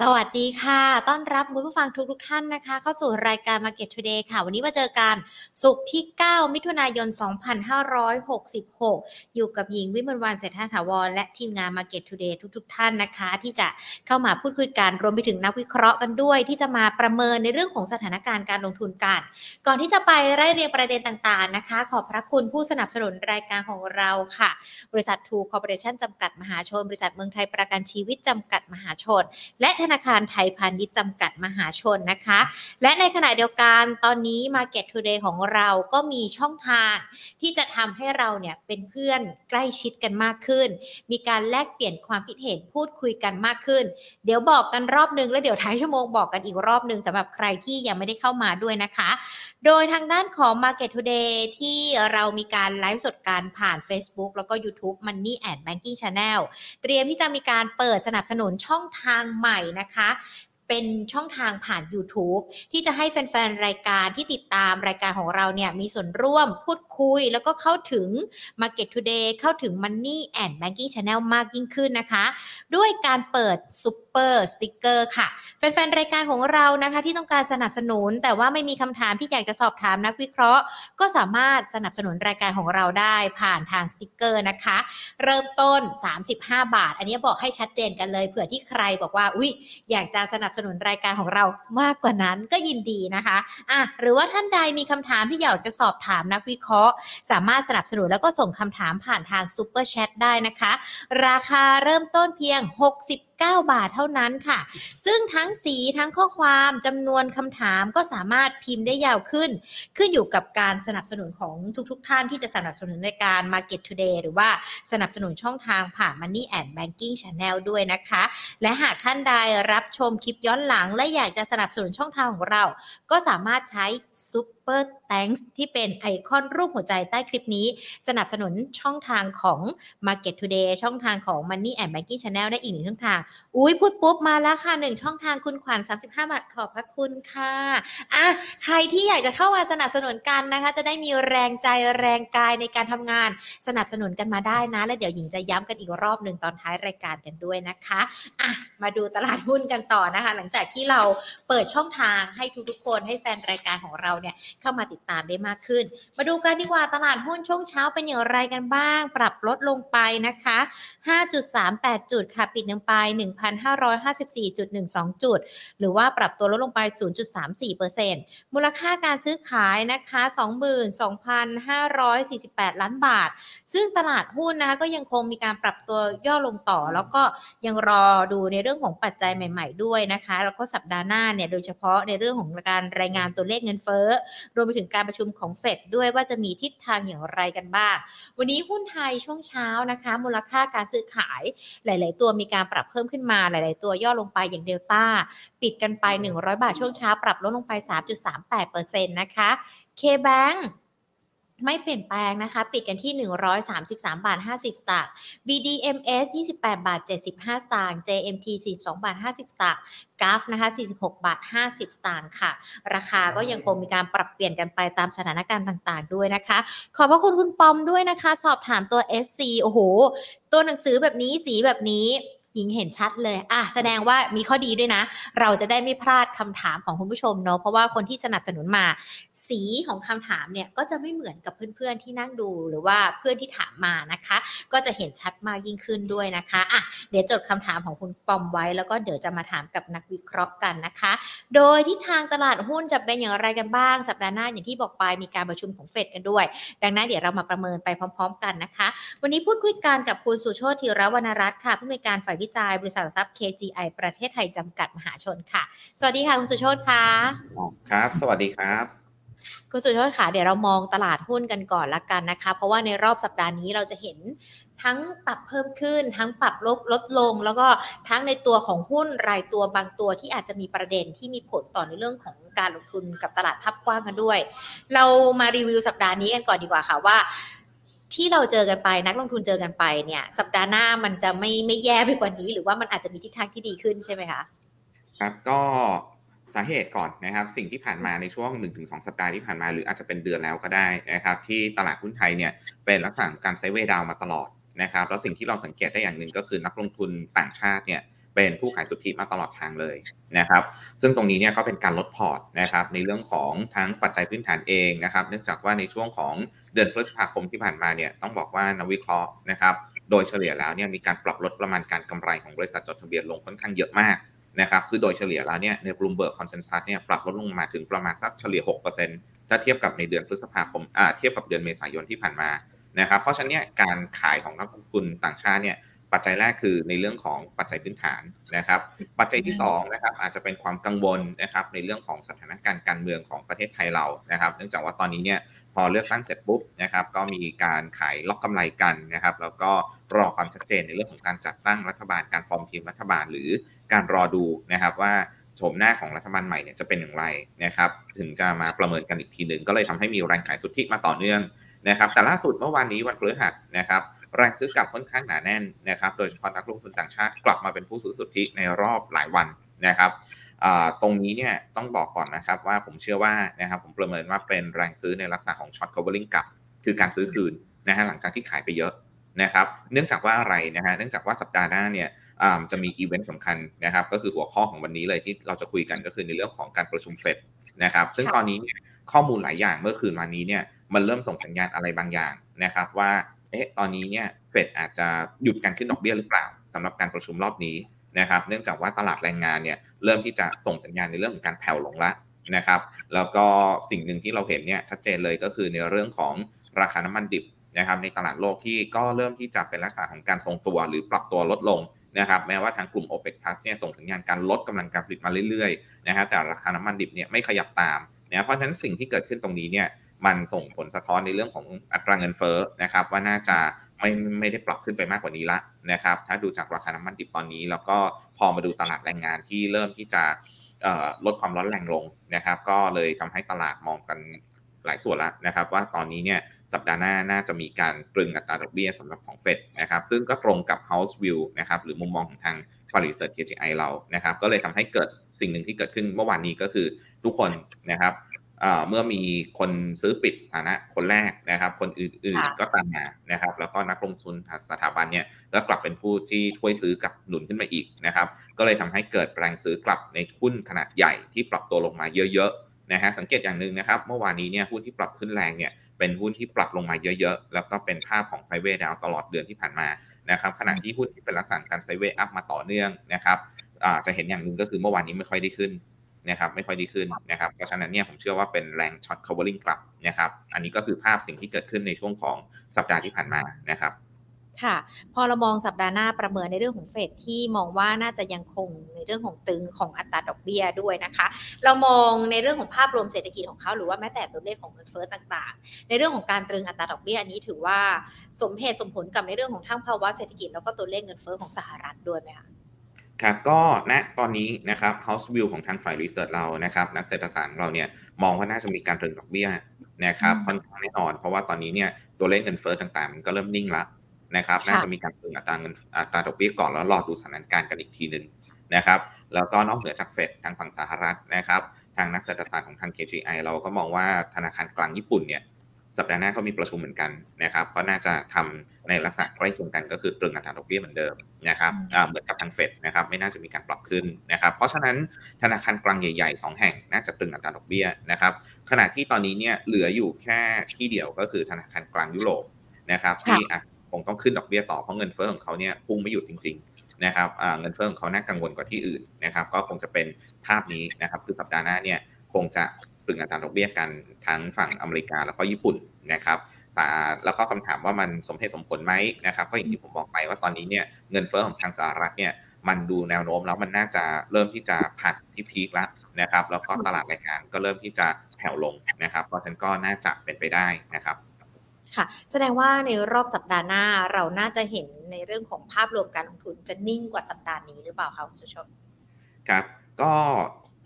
สวัสดีค่ะ ต้อนรับคุณผู้ฟังทุกทุกท่านนะคะ เข้าสู่รายการ Market Today ค่ะ วันนี้มาเจอกันสุกที่ 9 มิถุนายน 2566 อยู่กับหญิงวิมลวันเศรษฐาถาวร และทีมงาน Market Today ทุกทกท่านนะคะ ที่จะเข้ามาพูดคุยกันรวมไปถึงนักวิเคราะห์กันด้วย ที่จะมาประเมินในเรื่องของสถานการณ์การลงทุนกัน ก่อนที่จะไปไล่เรียงประเด็นต่างๆนะคะ ขอบพระคุณผู้สนับสนุนรายการของเราค่ะ บริษัททูคอร์ปอเรชั่นจำกัดมหาชน บริษัทเมืองไทยประกันชีวิตจำกัดมหาชน และธนาคารไทยพาณิชย์จำกัดมหาชนนะคะ และในขณะเดียวกันตอนนี้ Market Today ของเราก็มีช่องทางที่จะทำให้เราเนี่ยเป็นเพื่อนใกล้ชิดกันมากขึ้น มีการแลกเปลี่ยนความคิดเห็นพูดคุยกันมากขึ้น เดี๋ยวบอกกันรอบนึงแล้วเดี๋ยวท้ายชั่วโมงบอกกันอีกรอบนึงสำหรับใครที่ยังไม่ได้เข้ามาด้วยนะคะ โดยทางด้านของ Market Today ที่เรามีการไลฟ์สดการผ่าน Facebook แล้วก็ YouTube Money and Banking Channel เตรียมที่จะมีการเปิดสนับสนุนช่องทางใหม่นะคะ เป็นช่องทางผ่าน YouTube ที่จะให้แฟน ๆ รายการที่ติดตามรายการของเราเนี่ยมีส่วนร่วมพูดคุย แล้วก็เข้าถึง Market Today เข้าถึง Money and Banking Channel มากยิ่งขึ้นนะคะ ด้วยการเปิด Super Sticker ค่ะ แฟนๆ รายการของเรานะคะ ที่ต้องการสนับสนุน แต่ว่าไม่มีคำถามที่อยากจะสอบถามนักวิเคราะห์ ก็สามารถสนับสนุนรายการของเราได้ผ่านทางสติกเกอร์นะคะ เริ่มต้น 35 บาท อันนี้บอกให้ชัดเจนกันเลย เผื่อที่ใครบอกว่าอุ๊ยอยากจะสนับสนุนรายการของเรามากกว่านั้นก็ยินดีนะคะอะหรือว่าท่านใดมีคำถามที่อยากจะสอบถามนักวิเคราะห์ สามารถสนับสนุนแล้วก็ส่งคำถามผ่านทางซูเปอร์แชทได้นะคะ ราคาเริ่มต้นเพียง 60 9 บาทเท่านั้นค่ะ ซึ่งทั้งสีทั้งข้อความจำนวนคำถามก็สามารถพิมพ์ได้ยาวขึ้น ขึ้นอยู่กับการสนับสนุนของทุกๆทท่านที่จะสนับสนุนในการ Market Today หรือว่าสนับสนุนช่องทางผ่าน Money and Banking Channel ด้วยนะคะ และหากท่านใดรับชมคลิปย้อนหลัง และอยากจะสนับสนุนช่องทางของเรา ก็สามารถใช้ Super Thanks ที่เป็นไอคอนรูปหัวใจใต้คลิปนี้ สนับสนุนช่องทางของ Market Today ช่องทางของ Money and Banking Channel ได้อีกหนึ่งช่องทาง อุ้ยพูดปุ๊บมาแล้วค่ะหนึ่งช่องทางคุณขวัญ35 บาทขอบพระคุณค่ะอะใครที่อยากจะเข้ามาสนับสนุนกันนะคะ จะได้มีแรงใจแรงกายในการทำงาน สนับสนุนกันมาได้นะ และเดี๋ยวหญิงจะย้ำกันอีกรอบหนึ่งตอนท้ายรายการกันด้วยนะคะอะมาดูตลาดหุ้นกันต่อนะคะ หลังจากที่เราเปิดช่องทางให้ทุกๆคนให้แฟนรายการของเราเนี่ยเข้ามาติดตามได้มากขึ้น มาดูกันดีกว่าตลาดหุ้นช่วงเช้าเป็นอย่างไรกันบ้าง ปรับลดลงไปนะคะ 5.38 จุดค่ะปิดลงไป 1,554.12 จุด หรือว่าปรับตัวลดลงไป 0.34%มูลค่าการซื้อขายนะคะ 22,548 ล้านบาท ซึ่งตลาดหุ้นนะคะก็ยังคงมีการปรับตัวย่อลงต่อ แล้วก็ยังรอดูในเรื่องของปัจจัยใหม่ ๆ ด้วยนะคะ แล้วก็สัปดาห์หน้าเนี่ยโดยเฉพาะในเรื่องของการรายงานตัวเลขเงินเฟ้อรวมไปถึงการประชุมของเฟดด้วยว่าจะมีทิศทางอย่างไรกันบ้าง วันนี้หุ้นไทยช่วงเช้านะคะ มูลค่าการซื้อขายหลาย ๆ ตัวมีการปรับเพิ่มขึ้นมาหลาย ๆ ตัวย่อลงไปอย่างเดลต้าปิดกันไป 100 บาทช่วงเช้าปรับลดลงไป 3.38%นะคะ K-Bank ไม่เปลี่ยนแปลงนะคะ ปิดกันที่ 133 บาท 50 สตางค์ BDMs 28 บาท 75 สตางค์ JMT 42 บาท 50 สตางค์กราฟนะคะ 46 บาท 50 สตางค์ค่ะ ราคาก็ยังคงมีการปรับเปลี่ยนกันไปตามสถานการณ์ต่างๆ ด้วยนะคะ ขอบพระคุณคุณปอมด้วยนะคะ สอบถามตัว SC โอ้โห ตัวหนังสือแบบนี้สีแบบนี้ หญิงเห็นชัดเลย อะ แสดงว่ามีข้อดีด้วยนะ เราจะได้ไม่พลาดคำถามของคุณผู้ชมเนาะ เพราะว่าคนที่สนับสนุนมา สีของคำถามเนี่ยก็จะไม่เหมือนกับเพื่อนๆที่นั่งดูหรือว่าเพื่อนที่ถามมานะคะ ก็จะเห็นชัดมากยิ่งขึ้นด้วยนะคะ อะ เดี๋ยวจดคำถามของคุณปอมไว้ แล้วก็เดี๋ยวจะมาถามกับนักวิเคราะห์กันนะคะ โดยที่ทางตลาดหุ้นจะเป็นอย่างไรกันบ้าง สัปดาห์หน้าอย่างที่บอกไปมีการประชุมของเฟดกันด้วย ดังนั้นเดี๋ยวเรามาประเมินไปพร้อม ๆ กันนะคะ วันนี้พูดคุยกันกับคุณสุโชติธีรวรรณรัตน์ค่ะผู้อำนวยการฝ่ายวิจัย บริษัทหลักทรัพย์ KGI ประเทศไทยจำกัดมหาชนค่ะ สวัสดีค่ะ คุณสุโชติค่ะครับ สวัสดีครับคุณสุโชติค่ะเดี๋ยวเรามองตลาดหุ้นกันก่อนละกันนะคะ เพราะว่าในรอบสัปดาห์นี้เราจะเห็นทั้งปรับเพิ่มขึ้น ทั้งปรับลดลดลง แล้วก็ทั้งในตัวของหุ้นรายตัวบางตัวที่อาจจะมีประเด็นที่มีผลต่อในเรื่องของการลงทุนกับตลาดภาพกว้างกันด้วย เรามารีวิวสัปดาห์นี้กันก่อนดีกว่าค่ะว่า ที่เราเจอกันไปนักลงทุนเจอกันไปเนี่ย สัปดาห์หน้ามันจะไม่ไม่แย่ไปกว่านี้ หรือว่ามันอาจจะมีทิศทางที่ดีขึ้นใช่ไหมคะครับก็สาเหตุก่อนนะครับ สิ่งที่ผ่านมาในช่วง 1-2 สัปดาห์ที่ผ่านมาหรืออาจจะเป็นเดือนแล้วก็ได้นะครับ ที่ตลาดหุ้นไทยเนี่ยเป็นลักษณะการไซเวดาวมาตลอดนะครับแล้วสิ่งที่เราสังเกตได้อย่างหนึ่งก็คือนักลงทุนต่างชาติเนี่ย เป็นผู้ขายสุทธิมาตลอดทางเลยนะครับ ซึ่งตรงนี้เนี่ยก็เป็นการลดพอร์ตนะครับในเรื่องของทั้งปัจจัยพื้นฐานเองนะครับ เนื่องจากว่าในช่วงของเดือนพฤษภาคมที่ผ่านมาเนี่ยต้องบอกว่านักวิเคราะห์นะครับโดยเฉลี่ยแล้วเนี่ยมีการปรับลดประมาณการกำไรของบริษัทจดทะเบียนลงค่อนข้างเยอะมากนะครับคือโดยเฉลี่ยแล้วเนี่ยใน Bloomberg consensus เนี่ยปรับลดลงมาถึงประมาณสักเฉลี่ย 6%ถ้าเทียบกับในเดือนพฤษภาคมอ่าเทียบกับเดือนเมษายนที่ผ่านมานะครับเพราะฉะนั้นเนี่ยการขายของนักลงทุนต่างชาติเนี่ย ปัจจัยแรกคือในเรื่องของปัจจัยพื้นฐานนะครับ ปัจจัยที่2นะครับอาจจะเป็นความกังวลนะครับในเรื่องของสถานการณ์การเมืองของประเทศไทยเรานะครับ เนื่องจากว่าตอนนี้เนี่ยพอเลือกตั้งเสร็จปุ๊บนะครับก็มีการขายล็อกกำไรกันนะครับแล้วก็รอความชัดเจนในเรื่องของการจัดตั้งรัฐบาลการฟอร์มทีมรัฐบาล หรือการรอดูนะครับว่าโฉมหน้าของรัฐบาลใหม่เนี่ยจะเป็นอย่างไรนะครับถึงจะมาประเมินกันอีกทีหนึ่งก็เลยทำให้มีแรงขายสุทธิมาต่อเนื่อง นะครับแต่ล่าสุดเมื่อวานนี้วันพฤหัสนะครับแรงซื้อกลับค่อนข้างหนาแน่นนะครับโดยเฉพาะนักลงทุนต่างชาติกลับมาเป็นผู้ซื้อสุทธิในรอบหลายวันนะครับตรงนี้เนี่ยต้องบอกก่อนนะครับว่าผมเชื่อว่านะครับผมประเมินว่าเป็นแรงซื้อในลักษณะของช็อต covering กลับ คือการซื้อคืนนะฮะหลังจากที่ขายไปเยอะนะครับเนื่องจากว่าอะไรนะฮะเนื่องจากว่าสัปดาห์หน้าเนี่ยจะมีอีเวนต์สำคัญนะครับก็คือหัวข้อของวันนี้เลยที่เราจะคุยกันก็คือในเรื่องของการประชุมเฟดนะครับซึ่งตอนนี้เนี่ยข้อมูลหลายอย่างเมื่อคืนวันนี้เนี่ย มันเริ่มส่งสัญญาณอะไรบางอย่างนะครับ ว่าเอ๊ะตอนนี้เนี่ยเฟดอาจจะหยุดการขึ้นดอกเบี้ยหรือเปล่าสำหรับการประชุมรอบนี้นะครับ เนื่องจากว่าตลาดแรงงานเนี่ยเริ่มที่จะส่งสัญญาณในเรื่องของการแผ่วลงละนะครับ แล้วก็สิ่งหนึ่งที่เราเห็นเนี่ยชัดเจนเลยก็คือในเรื่องของราคาน้ำมันดิบนะครับในตลาดโลกที่ก็เริ่มที่จะเป็นลักษณะของการทรงตัวหรือปรับตัวลดลงนะครับแม้ว่าทางกลุ่ม OPEC Plus เนี่ยส่งสัญญาณการลดกำลังการผลิตมาเรื่อยๆนะฮะแต่ราคาน้ำมันดิบเนี่ยไม่ขยับตามนะเพราะฉะนั้นสิ่งที่เกิดขึ้นตรงนี้เนี่ย มันส่งผลสะท้อนในเรื่องของอัตราเงินเฟ้อนะครับว่าน่าจะไม่ไม่ได้ปรับขึ้นไปมากกว่านี้ละนะครับถ้าดูจากราคาน้ำมันดิบตอนนี้ แล้วก็พอมาดูตลาดแรงงานที่เริ่มที่จะลดความร้อนแรงลงนะครับ ก็เลยทำให้ตลาดมองกันหลายส่วนแล้วนะครับ ว่าตอนนี้เนี่ยสัปดาห์หน้าน่าจะมีการตรึงอัตราดอกเบี้ยสำหรับของเฟดนะครับซึ่งก็ตรงกับ House View นะครับหรือมุมมองของทาง f a r i s e a r c h KGI เรานะครับก็เลยทำให้เกิดสิ่งหนึ่งที่เกิดขึ้นเมื่อวานนี้ก็คือทุกคนนะครับ เมื่อมีคนซื้อปิดสถานะคนแรกนะครับ คนอื่นๆก็ตามมานะครับ แล้วก็นักลงทุนสถาบันเนี่ยก็กลับเป็นผู้ที่ช่วยซื้อกับหนุนขึ้นมาอีกนะครับ ก็เลยทำให้เกิดแรงซื้อกลับในหุ้นขนาดใหญ่ที่ปรับตัวลงมาเยอะๆนะฮะสังเกตอย่างหนึ่งนะครับ เมื่อวานนี้เนี่ยหุ้นที่ปรับขึ้นแรงเนี่ยเป็นหุ้นที่ปรับลงมาเยอะๆ แล้วก็เป็นภาพของไซเวย์ดาวตลอดเดือนที่ผ่านมานะครับขณะที่หุ้นที่เป็นลักษณะการ sideway up มาต่อเนื่องนะครับจะเห็นอย่างหนึ่งก็คือเมื่อวานนี้ไม่ค่อยได้ขึ้น นะครับไม่ค่อยดีขึ้นนะครับเพราะฉะนั้นเนี่ยผมเชื่อว่าเป็นแรงช็อต covering กลับนะครับอันนี้ก็คือภาพสิ่งที่เกิดขึ้นในช่วงของสัปดาห์ที่ผ่านมานะครับค่ะพอเรามองสัปดาห์หน้าประเมินในเรื่องของเฟดที่มองว่าน่าจะยังคงในเรื่องของตรึงของอัตราดอกเบี้ยด้วยนะคะ เรามองในเรื่องของภาพรวมเศรษฐกิจของเขาหรือว่าแม้แต่ตัวเลขของเงินเฟ้อต่างๆ ในเรื่องของการตรึงอัตราดอกเบี้ยอันนี้ถือว่าสมเหตุสมผลกับในเรื่องของทั้งภาวะเศรษฐกิจแล้วก็ตัวเลขเงินเฟ้อของสหรัฐด้วยไหมคะ ครับก็ณตอนนี้นะครับ House View ของทางฝ่ายรีเสิร์ชเรานะครับนักเศรษฐศาสตร์เราเนี่ยมองว่าน่าจะมีการตรึงดอกเบี้ยนะครับค่อนข้างแน่นอน เพราะว่าตอนนี้เนี่ยตัวเลขเงินเฟ้อต่างๆ มันก็เริ่มนิ่งแล้วนะครับน่าจะมีการตรึงอัตราเงินอัตราดอกเบี้ยก่อนแล้วรอดูสถานการณ์กันอีกทีหนึ่งนะครับแล้วก็นอกเหนือจากเฟดทางฝั่งสหรัฐนะครับ ทางนักเศรษฐศาสตร์ของทาง KGI เราก็มองว่าธนาคารกลางญี่ปุ่นเนี่ย สัปดาห์หน้าก็มีประชุมเหมือนกันนะครับก็น่าจะทำในลักษณะใกล้เคียงกันก็คือตรึงอัตราดอกเบี้ยเหมือนเดิมนะครับเหมือนกับทางเฟดนะครับไม่น่าจะมีการปรับขึ้นนะครับเพราะฉะนั้นธนาคารกลางใหญ่ๆ 2 แห่งน่าจะตรึงอัตราดอกเบี้ยนะครับขณะที่ตอนนี้เนี่ยเหลืออยู่แค่ที่เดียวก็คือธนาคารกลางยุโรปนะครับที่อะคงต้องขึ้นดอกเบี้ยต่อเพราะเงินเฟ้อของเขาเนี่ยพุ่งไม่หยุดจริงๆนะครับเงินเฟ้อของเขาน่ากังวลกว่าที่อื่นนะครับก็คงจะเป็นภาพนี้นะครับคือสัปดาห์หน้าเนี่ย คงจะตรึงอัตราดอกเบี้ยกันทั้งฝั่งอเมริกาแล้วก็ญี่ปุ่นนะครับแล้วก็คำถามว่ามันสมเหตุสมผลไหมนะครับก็อย่างที่ผมบอกไปว่าตอนนี้เนี่ยเงินเฟ้อของทางสหรัฐเนี่ยมันดูแนวโน้มแล้วมันน่าจะเริ่มที่จะผ่านที่พีคแล้วนะครับแล้วก็ตลาดแรงงานก็เริ่มที่จะแผ่วลงนะครับเพราะฉะนั้นก็น่าจะเป็นไปได้นะครับค่ะแสดงว่าในรอบสัปดาห์หน้าเราน่าจะเห็นในเรื่องของภาพรวมการลงทุนจะนิ่งกว่าสัปดาห์นี้หรือเปล่าคะคุณสุชนครับ ก็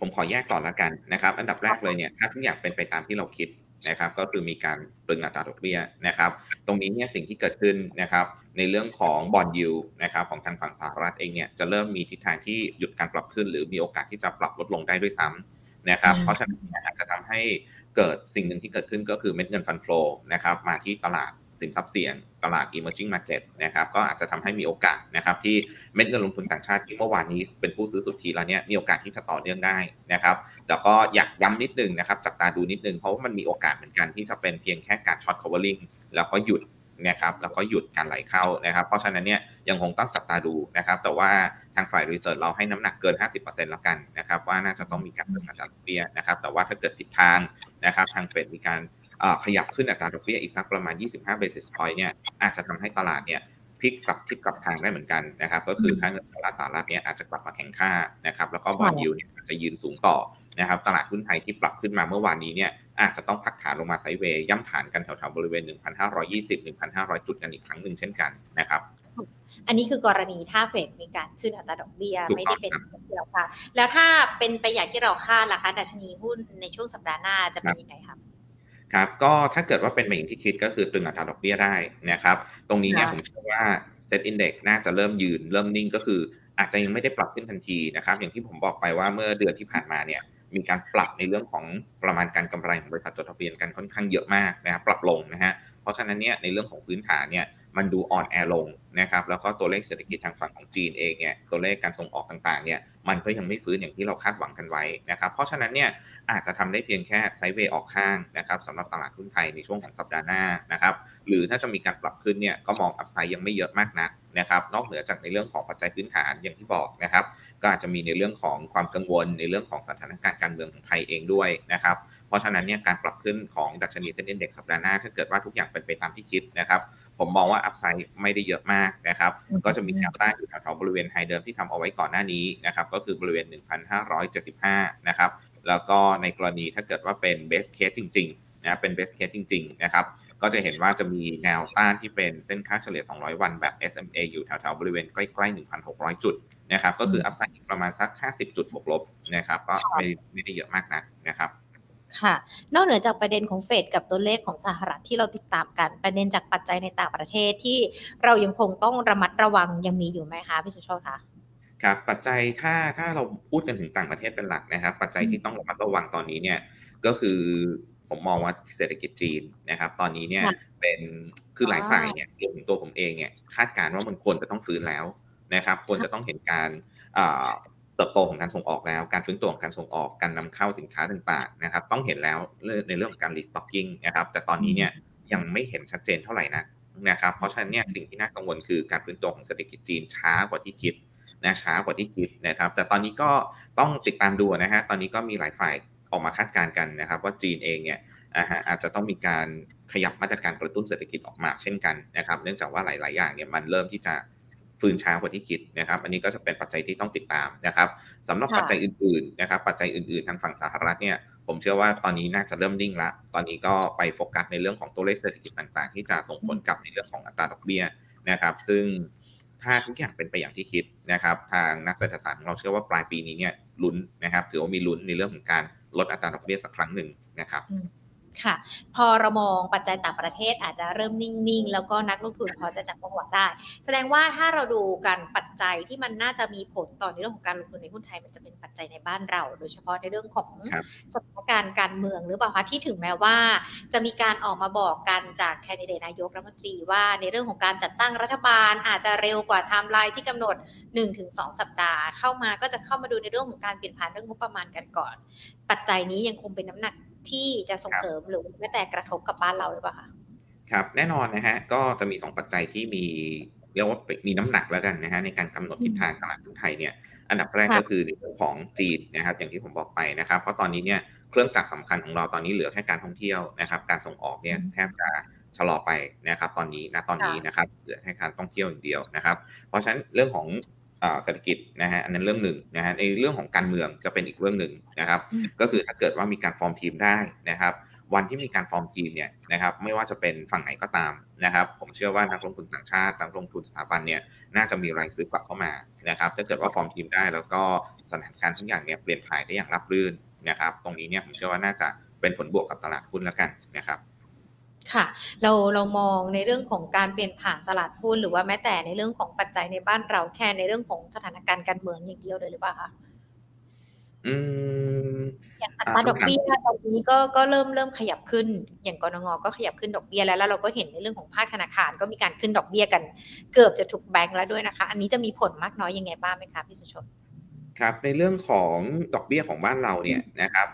ผมขอแยกก่อนละกันนะครับ อันดับแรกเลยเนี่ยถ้าทุกอย่างเป็นไปตามที่เราคิดนะครับก็คือมีการตรึงอัตราดอกเบี้ยนะครับตรงนี้เนี่ยสิ่งที่เกิดขึ้นนะครับในเรื่องของบอลยูนะครับของทางฝั่งสหรัฐเองเนี่ยจะเริ่มมีทิศทางที่หยุดการปรับขึ้น หรือมีโอกาสที่จะปรับลดลงได้ด้วยซ้ำนะครับเพราะฉะนั้นอาจจะทำให้เกิดสิ่งหนึ่งที่เกิดขึ้นก็คือเม็ดเงินฟันฟลูนะครับมาที่ตลาด สินทรัพย์เสี่ยงตลาด emerging market นะครับก็อาจจะทำให้มีโอกาสนะครับที่เม็ดเงินลงทุนต่างชาติที่เมื่อวานนี้เป็นผู้ซื้อสุทธิแล้วเนี่ยมีโอกาสที่จะต่อเนื่องได้นะครับแล้วก็อยากย้ำนิดนึงนะครับจับตาดูนิดนึงเพราะว่ามันมีโอกาสเหมือนกันที่จะเป็นเพียงแค่การช็อต covering แล้วก็หยุดนะครับแล้วก็หยุดการไหลเข้านะครับ เพราะฉะนั้นเนี่ยยังคงต้องจับตาดูนะครับ แต่ว่าทางฝ่ายรีเสิร์ชเราให้น้ำหนักเกิน 50%แล้วกันนะครับ ว่าน่าจะต้องมีการเพิ่มอัตราดอกเบี้ยนะครับ แต่ว่าถ้าเกิดผิดทางนะครับ ทางเฟดมีการ ขยับขึ้นอัตราดอกเบี้ยอีกสักประมาณ 25 basis point เนี่ยอาจจะทำให้ตลาดเนี่ยพลิกกลับทิศกลับทางได้เหมือนกันนะครับ ก็คือค่าเงินดอลลาร์สหรัฐเนี่ยอาจจะกลับมาแข็งค่านะครับแล้วก็บอลยูเนี่ยจะยืนสูงต่อนะครับตลาดหุ้นไทยที่ปรับขึ้นมาเมื่อวานนี้เนี่ยอาจจะต้องพักฐานลงมาไซด์เวย์ย่ำฐานกันแถวๆบริเวณ 1,520 1,500 จุดกันอีกครั้งหนึ่งเช่นกันนะครับ อันนี้คือกรณีถ้าเฟดมีการขึ้นอัตราดอกเบี้ยไม่ได้เป็นอย่างที่เราคาดแล้วถ้าเป็นไปอย่างที่เราคาดล่ะคะดัชนีหุ้นในช่วงสัปดาห์หน้าจะเป็นยังไงครับ ครับก็ถ้าเกิดว่าเป็นไปอย่างที่คิดก็คือตึงอัตราดอกเบี้ยได้นะครับ ตรงนี้เนี่ยผมเชื่อว่าเซ็ตอินดี x น่าจะเริ่มยืนเริ่มนิ่งก็คืออาจจะยังไม่ได้ปรับขึ้นทันทีนะครับ อย่างที่ผมบอกไปว่าเมื่อเดือนที่ผ่านมาเนี่ยมีการปรับในเรื่องของประมาณการกำไรของบริษัทจดทะเบียนกันค่อนข้างเยอะมากนะครับปรับลงนะฮะเพราะฉะนั้นเนี่ยในเรื่องของพื้นฐานเนี่ยมันดูอ่อนแอลง นะครับแล้วก็ตัวเลขเศรษฐกิจทางฝั่งของจีนเองเนี่ยตัวเลขการส่งออกต่างๆเนี่ยมันก็ยังไม่ฟื้นอย่างที่เราคาดหวังกันไว้นะครับเพราะฉะนั้นเนี่ยอาจจะทำได้เพียงแค่ sideway ออกข้างนะครับสำหรับตลาดหุ้นไทยในช่วงของสัปดาห์หน้านะครับ หรือถ้าจะมีการปรับขึ้นเนี่ยก็มอง upside ยังไม่เยอะมากนักนะครับ นอกเหนือจากในเรื่องของปัจจัยพื้นฐานอย่างที่บอกนะครับ ก็อาจจะมีในเรื่องของความกังวลในเรื่องของสถานการณ์การเมืองของไทยเองด้วยนะครับ เพราะฉะนั้นเนี่ยการปรับขึ้นของดัชนี SET Index สัปดาห์หน้าถ้าเกิดว่าทุกอย่างเป็นไปตามที่คิดนะครับ ผมมองว่า upside ไม่ได้เยอะมากนะครับ ก็จะมีแนวต้านอยู่แถวๆบริเวณ high เดิมที่ทำเอาไว้ก่อนหน้านี้นะครับ ก็คือบริเวณ 1,575 นะครับ แล้วก็ในกรณีถ้าเกิดว่าเป็น base case จริงๆนะเป็น base case จริง ๆ นะครับ ก็จะเห็นว่าจะมีแนวต้านที่เป็นเส้นค่าเฉลี่ย 200 วันแบบ SMA อยู่แถวๆบริเวณใกล้ๆ 1,600 จุดนะครับ ก็คือ upside ประมาณสัก 50 จุดบวกลบนะครับ ก็ไม่ไม่ได้เยอะมากนะนะครับค่ะ นอกเหนือจากประเด็นของเฟดกับตัวเลขของสหรัฐที่เราติดตามกัน ประเด็นจากปัจจัยในต่างประเทศที่เรายังคงต้องระมัดระวังยังมีอยู่ไหมคะพี่สุชาติคะครับปัจจัยถ้าถ้าเราพูดกันถึงต่างประเทศเป็นหลักนะครับ ปัจจัยที่ต้องระมัดระวังตอนนี้เนี่ยก็คือ ผมมองว่าเศรษฐกิจจีนนะครับ ตอนนี้เนี่ยเป็นคือหลายฝ่ายเนี่ยรวมถึงตัวผมเองเนี่ยคาดการณ์ว่ามันควรจะต้องฟื้นแล้วนะครับ ควรจะต้องเห็นการเติบโตของการส่งออกแล้ว การฟื้นตัวของการส่งออกการนำเข้าสินค้าต่างๆนะครับ ต้องเห็นแล้วในเรื่องของการรีสต็อกกิ้งนะครับ แต่ตอนนี้เนี่ยยังไม่เห็นชัดเจนเท่าไหร่นะนะครับ เพราะฉะนั้นเนี่ยสิ่งที่น่ากังวลคือการฟื้นตัวของเศรษฐกิจจีนช้ากว่าที่คิดนะช้ากว่าที่คิดนะครับ แต่ตอนนี้ก็ต้องติดตามดูนะฮะตอนนี้ก็มีหลายฝ่าย ออกมาคาดการณ์กันนะครับ ว่าจีนเองเนี่ยอาจจะต้องมีการขยับมาตรการกระตุ้นเศรษฐกิจออกมาเช่นกันนะครับ เนื่องจากว่าหลาย ๆ อย่างเนี่ยมันเริ่มที่จะฟื้นช้ากว่าที่คิดนะครับ อันนี้ก็จะเป็นปัจจัยที่ต้องติดตามนะครับสำหรับปัจจัยอื่น ๆ นะครับ ปัจจัยอื่น ๆ ทางฝั่งสหรัฐเนี่ยผมเชื่อว่าตอนนี้น่าจะเริ่มนิ่งละ ตอนนี้ก็ไปโฟกัสในเรื่องของตัวเลขเศรษฐกิจต่าง ๆ ที่จะส่งผลกับในเรื่องของอัตราดอกเบี้ยนะครับ ซึ่งถ้าทุกอย่างเป็นไปอย่างที่คิดนะครับ ทางนักเศรษฐศาสตร์ของเราเชื่อว่าปลายปีนี้เนี่ยลุ้นนะครับ ถือว่ามีลุ้นในเรื่องของการ ลดอัตราดอกเบี้ยสักครั้งหนึ่งนะครับ ค่ะ พอเรามองปัจจัยต่างประเทศอาจจะเริ่มนิ่งๆ แล้วก็นักลงทุนพอจะจับจังหวะได้ แสดงว่าถ้าเราดูกันปัจจัยที่มันน่าจะมีผลต่อในเรื่องของการลงทุนในหุ้นไทยมันจะเป็นปัจจัยในบ้านเรา โดยเฉพาะในเรื่องของสถานการณ์การเมืองหรือเปล่าคะที่ถึงแม้ว่า จะมีการออกมาบอกกันจากแคนดิเดตนายกรัฐมนตรีว่าในเรื่องของการจัดตั้งรัฐบาลอาจจะเร็วกว่าไทม์ไลน์ที่กำหนด 1-2 สัปดาห์ เข้ามาก็จะเข้ามาดูในเรื่องของการเปลี่ยนผ่านเรื่องงบประมาณกันก่อน ปัจจัยนี้ยังคงเป็นน้ำหนัก ที่จะส่งเสริมหรือแม้แต่กระทบกับบ้านเราหรือเปล่าคะครับแน่นอนนะฮะก็จะมี 2 ปัจจัยที่มีเรียกว่ามีน้ำหนักแล้วกันนะฮะในการกำหนดทิศทางตลาดทุนไทยเนี่ยอันดับแรกก็คือในเรื่องของจีนนะครับอย่างที่ผมบอกไปนะครับเพราะตอนนี้เนี่ยเครื่องจักรสาคัญของเราตอนนี้เหลือแค่การท่องเที่ยวนะครับการส่งออกเนี่ยแทบจะชะลอไปนะครับตอนนี้นะตอนนี้นะครับเหลือแค่การท่องเที่ยวอย่างเดียวนะครับ เพราะฉะนั้นเรื่องของ เศรษฐกิจนะฮะอันนั้นเรื่องหนึ่งนะฮะในเรื่องของการเมืองจะเป็นอีกเรื่องหนึ่งนะครับ ก็คือถ้าเกิดว่ามีการฟอร์มทีมได้นะครับ วันที่มีการฟอร์มทีมเนี่ยนะครับ ไม่ว่าจะเป็นฝั่งไหนก็ตามนะครับ ผมเชื่อว่านักลงทุนต่างชาตินักลงทุนสถาบันเนี่ยน่าจะมีรายซื้อกลับเข้ามานะครับถ้าเกิดว่าฟอร์มทีมได้แล้วก็สถานการณ์ทุกอย่างเนี่ยเปลี่ยนถ่ายได้อย่างรับรื่นนะครับ ตรงนี้เนี่ยผมเชื่อว่าน่าจะเป็นผลบวกกับตลาดหุ้นแล้วกันนะครับ ค่ะ เราเรามองในเรื่องของการเปลี่ยนผ่านตลาดหุ้นหรือว่าแม้แต่ในเรื่องของปัจจัยในบ้านเราแค่ในเรื่องของสถานการณ์การเมืองอย่างเดียวเลยหรือเปล่าคะอืมตราดอกเบี้ยตอนนี้ก็ก็เริ่มเริ่มขยับขึ้น อย่างกรงงก็ขยับขึ้นดอกเบี้ยแล้วแล้วเราก็เห็นในเรื่องของภาคธนาคารก็มีการขึ้นดอกเบี้ยกัน เกือบจะถูกแบงก์แล้วด้วยนะคะ อันนี้จะมีผลมากน้อยยังไงบ้างไหมคะพี่สุชนครับในเรื่องของดอกเบี้ยของบ้านเราเนี่ยนะครับ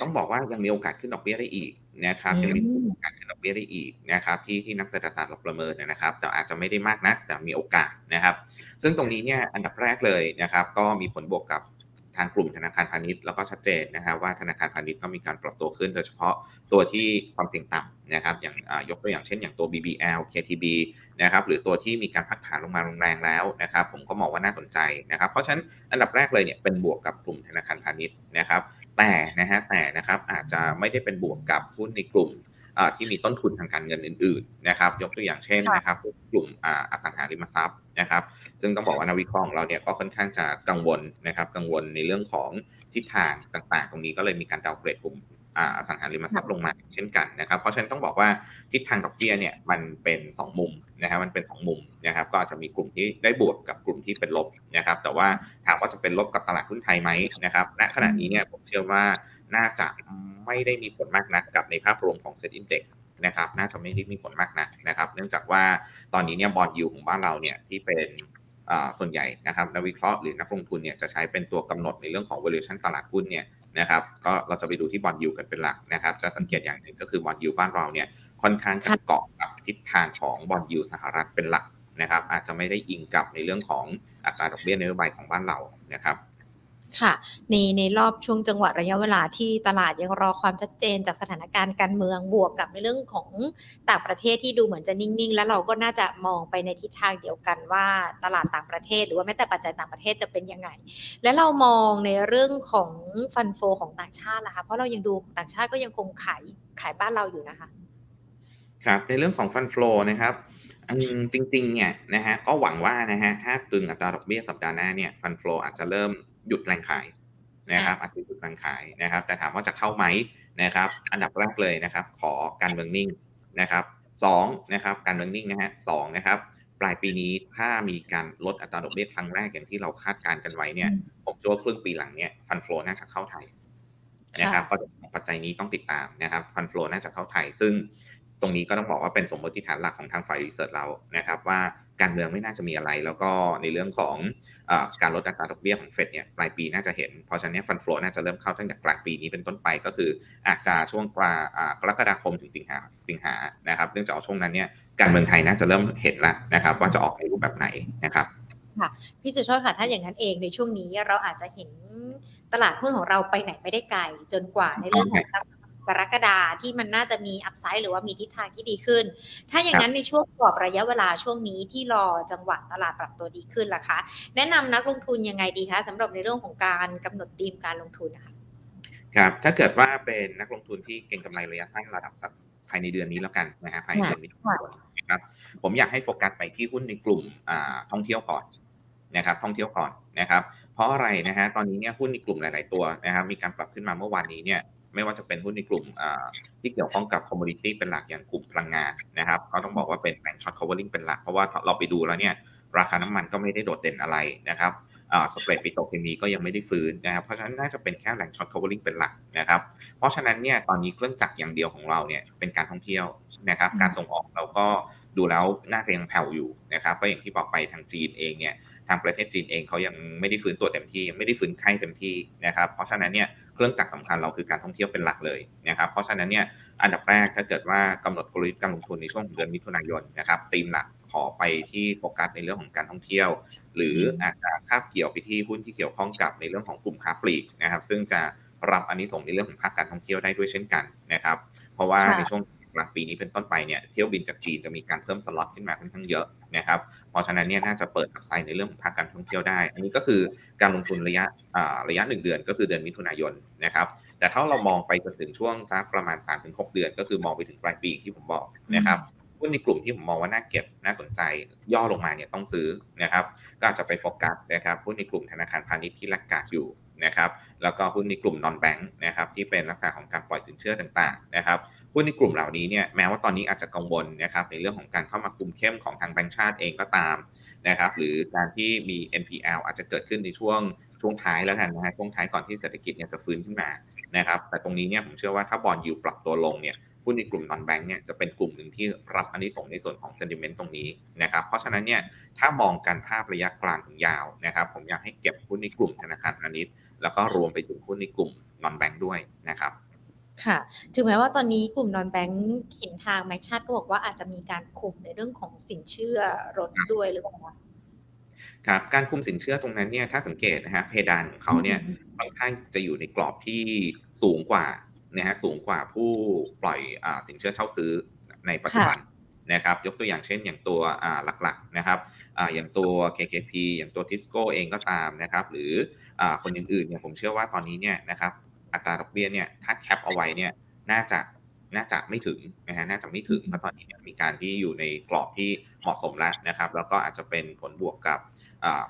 ต้องบอกว่ายังมีโอกาสขึ้นดอกเบี้ยได้อีก นะครับยังมีโอกาสขึ้นดอกเบี้ยได้อีกนะครับที่ที่นักเศรษฐศาสตร์เราประเมินนะครับ แต่อาจจะไม่ได้มากนักแต่มีโอกาสนะครับ ซึ่งตรงนี้เนี่ยอันดับแรกเลยนะครับ ก็มีผลบวกกับทางกลุ่มธนาคารพาณิชย์แล้วก็ชัดเจนนะครับว่าธนาคารพาณิชย์ก็มีการปรับตัวขึ้น โดยเฉพาะตัวที่ความเสี่ยงต่ำนะครับอย่างยกตัวอย่างเช่นอย่างตัว BBL KTB นะครับหรือตัวที่มีการพักฐานลงมาแรงแล้วนะครับผมก็มองว่าน่าสนใจนะครับเพราะฉะนั้นอันดับแรกเลยเนี่ยเป็นบวกกับกลุ่มธนาคารพาณิชย์นะครับ แต่นะฮะแต่นะครับอาจจะไม่ได้เป็นบวกกับหุ้นในกลุ่มที่มีต้นทุนทางการเงินอื่นๆนะครับยกตัวอย่างเช่นนะครับกลุ่มอสังหาริมทรัพย์นะครับ ซึ่งต้องบอกว่านักวิเคราะห์ของเราเนี่ยก็ค่อนข้างจะกังวลนะครับกังวลในเรื่องของทิศทางต่างๆ ตรงนี้ก็เลยมีการ downgrade กลุ่ม อสังหาริมทรัพย์ลงมาเช่นกันนะครับ เพราะฉะนั้นต้องบอกว่าทิศทางดอกเบี้ยเนี่ยมันเป็น 2 มุมนะครับมันเป็น 2 มุมนะครับก็จะมีกลุ่มที่ได้บวกกับกลุ่มที่เป็นลบนะครับแต่ว่าถามว่าจะเป็นลบกับตลาดหุ้นไทยไหมนะครับณขณะนี้เนี่ยผมเชื่อว่าน่าจะไม่ได้มีผลมากนักกับในภาพรวมของ SET Index นะครับน่าจะไม่ได้มีผลมากนักนะครับเนื่องจากว่าตอนนี้เนี่ย bond yield ของบ้านเราเนี่ยที่เป็นส่วนใหญ่นะครับนักวิเคราะห์หรือนักลงทุนเนี่ยจะใช้เป็นตัวกำหนดในเรื่องของ valuation ตลาดหุ้นเนี่ย นะครับก็เราจะไปดูที่ bond yield กันเป็นหลักนะครับ จะสังเกตอย่างหนึ่งก็คือ bond yield บ้านเราเนี่ยค่อนข้างจะเกาะกับทิศทางของ bond yield สหรัฐเป็นหลักนะครับ อาจจะไม่ได้อิงกับในเรื่องของอัตราดอกเบี้ยนโยบายของบ้านเรานะครับ ค่ะในในรอบช่วงจังหวะระยะเวลาที่ตลาดยังรอความชัดเจนจากสถานการณ์การเมืองบวกกับในเรื่องของต่างประเทศที่ดูเหมือนจะนิ่ง ๆ แล้วเราก็น่าจะมองไปในทิศทางเดียวกันว่าตลาดต่างประเทศ หรือว่าแม้แต่ปัจจัยต่างประเทศจะเป็นยังไง และเรามองในเรื่องของฟันโฟของต่างชาติล่ะคะเพราะเรายังดูต่างชาติก็ยังคงขายขายบ้านเราอยู่นะคะครับในเรื่องของฟันโฟนะครับจริงๆเนี่ยนะฮะก็หวังว่านะฮะถ้าตึงอัตราดอกเบี้ยสัปดาห์หน้าเนี่ยฟันโฟอาจจะเริ่ม หยุดแรงขายนะครับอาจจะหยุดแรงขายนะครับ แต่ถามว่าจะเข้าไหมนะครับ อันดับแรกเลยนะครับ ขอการเมืองนิ่งนะครับสองนะครับการเมืองนิ่งนะฮะสองนะครับปลายปีนี้ถ้ามีการลดอัตราดอกเบี้ยครั้งแรกอย่างที่เราคาดการณ์กันไว้เนี่ยผมเชื่อว่าครึ่งปีหลังเนี่ย fund flow น่าจะเข้าไทยนะครับก็ปัจจัยนี้ต้องติดตามนะครับ fund flow น่าจะเข้าไทย ซึ่งตรงนี้ก็ต้องบอกว่าเป็นสมมติฐานหลักของทางฝ่าย research เรานะครับว่า การเมืองไม่น่าจะมีอะไร แล้วก็ในเรื่องของอการลดอัตราดอกเบี้ยของเฟดเนี่ยปลายปีน่าจะเห็น เพราะฉะนั้น fund flow น่าจะเริ่มเข้าตั้งแต่กลางปีนี้เป็นต้นไปก็คือ อาจจะช่วงกลางกรกฎาคมถึงสิงหาสิงหานะครับเนื่องจากช่วงนั้นเนี่ยการเมืองไทยน่าจะเริ่มเห็นแล้วนะครับว่าจะออกในรูปแบบไหนนะครับค่ะพี่สุชาติค่ะถ้าอย่างนั้นเองในช่วงนี้เราอาจจะเห็นตลาดหุ้นของเราไปไหนไม่ได้ไกล จนกว่าในเรื่องของ กรกฎาที่มันน่าจะมีอัพไซด์หรือว่ามีทิศทางที่ดีขึ้น ถ้าอย่างนั้นในช่วงกรอบระยะเวลาช่วงนี้ที่รอจังหวะตลาดปรับตัวดีขึ้นล่ะคะ แนะนำนักลงทุนยังไงดีคะสำหรับในเรื่องของการกำหนดธีมการลงทุนนะคะครับถ้าเกิดว่าเป็นนักลงทุนที่เก็งกำไรระยะสั้นระดับสักภายในเดือนนี้แล้วกันนะฮะภายในเดือนมิถุนายนนะครับผมอยากให้โฟกัสไปที่หุ้นในกลุ่มท่องเที่ยวก่อนนะครับท่องเที่ยวก่อนนะครับ เพราะอะไรนะฮะตอนนี้เนี่ยหุ้นในกลุ่มหลาย ๆ ตัวนะครับมีการปรับขึ้นมาเมื่อวานนี้เนี่ย ไม่ว่าจะเป็นหุ้นในกลุ่มที่เกี่ยวข้องกับ commodity เป็นหลักอย่างกลุ่มพลังงานนะครับก็ต้องบอกว่าเป็นแรง short covering เป็นหลัก เพราะว่าเราไปดูแล้วเนี่ยราคาน้ำมันก็ไม่ได้โดดเด่นอะไรนะครับ spread ปิโตรเคมีก็ยังไม่ได้ฟื้นนะครับ เพราะฉะนั้นน่าจะเป็นแค่แรง short covering เป็นหลักนะครับ เพราะฉะนั้นเนี่ยตอนนี้เครื่องจักรอย่างเดียวของเราเนี่ยเป็นการท่องเที่ยวนะครับ การส่งออกเราก็ดูแล้วน่าจะยังแผ่วอยู่นะครับ ก็อย่างที่บอกไปทางจีนเองเนี่ย ทางประเทศจีนเองเขายังไม่ได้ฟื้นตัวเต็มที่ยังไม่ได้ฟื้นไข้เต็มที่นะครับเพราะฉะนั้นเนี่ยเครื่องจักรสาคัญเราคือการท่องเที่ยวเป็นหลักเลยนะครับเพราะฉะนั้นเนี่ยอันดับแรกถ้าเกิดว่ากำหนดกลยุทธ์การลงทุนในช่วงเดือนมิถุนายนนะครับธีมหลักขอไปที่โฟกัสในเรื่องของการท่องเที่ยว หรืออาจจะคาบเกี่ยวไปที่หุ้นที่เกี่ยวข้องกับในเรื่องของกลุ่มค้าปลีกนะครับซึ่งจะรับอันนี้ส่งในเรื่องของภาคการท่องเที่ยวได้ด้วยเช่นกันนะครับ เพราะว่าในช่วง กลางปีนี้เป็นต้นไปเนี่ยเที่ยวบินจากจีนจะมีการเพิ่มสล็อตขึ้นมาค่อนข้างเยอะนะครับเพราะฉะนั้นเนี่ยน่าจะเปิดอัพไซด์ในเรื่องของภาคการท่องเที่ยวได้ อันนี้ก็คือการลงทุนระยะระยะหนึ่งเดือนก็คือเดือนมิถุนายนนะครับแต่ถ้าเรามองไปจนถึงช่วงสักประมาณ 3-6 เดือน ก็คือมองไปถึงปลายปีที่ผมบอกนะครับหุ้นในกลุ่มที่ผมมองว่าน่าเก็บน่าสนใจย่อลงมาเนี่ยต้องซื้อนะครับก็อาจจะไปโฟกัสนะครับหุ้นในกลุ่มธนาคารพาณิชย์ที่รักกาอยู่นะครับแล้วก็หุ้นในกลุ่มนอนแบงค์นะครับที่เป็นลักษณะของการปล่อยสินเชื่อต่างๆนะครับ หุ้นในกลุ่มเหล่านี้เนี่ยแม้ว่าตอนนี้อาจจะกังวลนะครับในเรื่องของการเข้ามาคุมเข้มของทางแบงก์ชาติเองก็ตามนะครับหรือการที่มี NPL อาจจะเกิดขึ้นในช่วงช่วงท้ายแล้วกันนะฮะช่วงท้ายก่อนที่เศรษฐกิจเนี่ยจะฟื้นขึ้นมานะครับแต่ตรงนี้เนี่ยผมเชื่อว่าถ้าบอลยูปรับตัวลงเนี่ยหุ้นในกลุ่มนอนแบงก์เนี่ยจะเป็นกลุ่มหนึ่งที่รับอันนี้ส่งในส่วนของเซนติเมนต์ตรงนี้นะครับเพราะฉะนั้นเนี่ยถ้ามองการภาพระยะกลางถึงยาวนะครับผมอยากให้เก็บหุ้นในกลุ่มธนาคารพาณิชย์แล้วก็รวมไปถึงหุ้นในกลุ่มนอนแบงก์ด้วยนะครับ ค่ะ ถึงแม้ว่าตอนนี้กลุ่มนอนแบงก์เห็นทางแมชชัดก็บอกว่าอาจจะมีการคุมในเรื่องของสินเชื่อรถด้วยหรือเปล่าครับการคุมสินเชื่อตรงนั้นเนี่ยถ้าสังเกตนะฮะเพดานของเขาเนี่ยค่อนข้างจะอยู่ในกรอบที่สูงกว่านะฮะสูงกว่าผู้ปล่อยอสินเชื่อเช่าซื้อในปัจจุบันนะครับยกตัวอย่างเช่นอย่างตัวหลักๆนะครับอย่างตัว KKP อย่างตัวทิสโก้เองก็ตามนะครับ หรือคนอื่นๆเนี่ยผมเชื่อว่าตอนนี้เนี่ยนะครับ อัตราดอกเบี้ยเนี่ยถ้าแคปเอาไว้เนี่ยน่าจะ น่าจะไม่ถึงนะฮะน่าจะไม่ถึงเพราะตอนนี้มีการที่อยู่ในกรอบที่เหมาะสมแล้วนะครับ แล้วก็อาจจะเป็นผลบวกกับ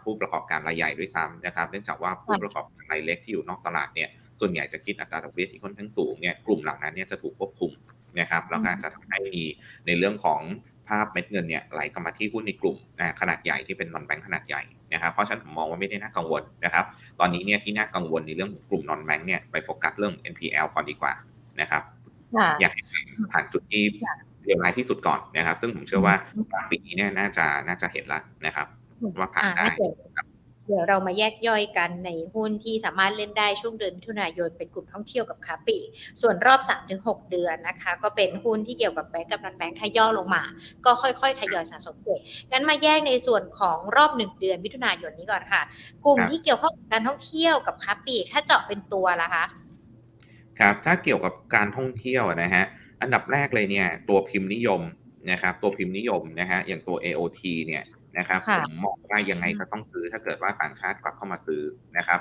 ผู้ประกอบการรายใหญ่ด้วยซ้ำนะครับ เนื่องจากว่าผู้ประกอบการรายเล็กที่อยู่นอกตลาดเนี่ยส่วนใหญ่จะคิดอัตราดอกเบี้ยที่ค่อนข้างสูงเนี่ยกลุ่มเหล่านั้นเนี่ยจะถูกควบคุมนะครับแล้วก็จะทำให้มีในเรื่องของภาพเม็ดเงินเนี่ยไหลเข้ามาที่หุ้นในกลุ่มนะขนาดใหญ่ที่เป็นนอนแบงค์ขนาดใหญ่นะครับเพราะฉะนั้นผมมองว่าไม่ได้น่ากังวลนะครับ ตอนนี้เนี่ยที่น่ากังวลในเรื่องของกลุ่มนอนแบงค์เนี่ยไปโฟกัสเรื่อง NPL ก่อนดีกว่านะครับ อยากให้ผ่านจุดที่เรียบร้อยที่สุดก่อนนะครับ ซึ่งผมเชื่อว่าปีนี้เนี่ยน่าจะน่าจะเห็นแล้วนะครับ ว่าผ่านได้เดี๋ยวเรามาแยกย่อยกันในหุ้นที่สามารถเล่นได้ช่วงเดือนมิถุนายนเป็นกลุ่มท่องเที่ยวกับคาปี ส่วนรอบ 3-6 เดือนนะคะ ก็เป็นหุ้นที่เกี่ยวกับแบงก์กับนันแบงก์ถ้าย่อลงมา ก็ค่อยๆ ทยอยสะสมเก็บงั้นมาแยกในส่วนของรอบ 1 เดือนมิถุนายนนี้ก่อนค่ะ กลุ่มที่เกี่ยวข้องกับการท่องเที่ยวกับคาปี ถ้าเจาะเป็นตัวละคะ ครับถ้าเกี่ยวกับการท่องเที่ยวนะฮะอันดับแรกเลยเนี่ยตัวพิมพ์นิยมนะครับตัวพิมพ์นิยมนะฮะอย่างตัว AOT เนี่ยนะครับผมมองว่ายังไงก็ต้องซื้อถ้าเกิดว่าต่างชาติกลับเข้ามาซื้อนะครับ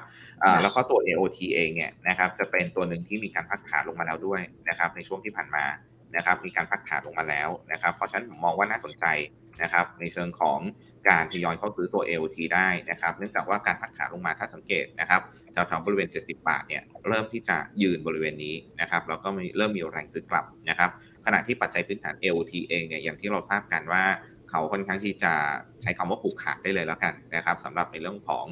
แล้วก็ตัว AOT เองเนี่ยนะครับจะเป็นตัวหนึ่งที่มีการพักฐานลงมาแล้วด้วยนะครับในช่วงที่ผ่านมา นะครับมีการพักฐานลงมาแล้วนะครับเพราะฉะนั้นผมมองว่าน่าสนใจนะครับในเชิงของการทยอยเข้าซื้อตัว AOT ได้นะครับ เนื่องจากว่าการพักฐานลงมาถ้าสังเกตนะครับแถวๆบริเวณ 70 บาทเนี่ยเริ่มที่จะยืนบริเวณนี้นะครับแล้วก็เริ่มมีแรงซื้อกลับนะครับขณะที่ปัจจัยพื้นฐาน AOT เองเนี่ยอย่างที่เราทราบกันว่าเขาค่อนข้างที่จะใช้คำว่าผูกขาดได้เลยแล้วกันนะครับสำหรับในเรื่องของ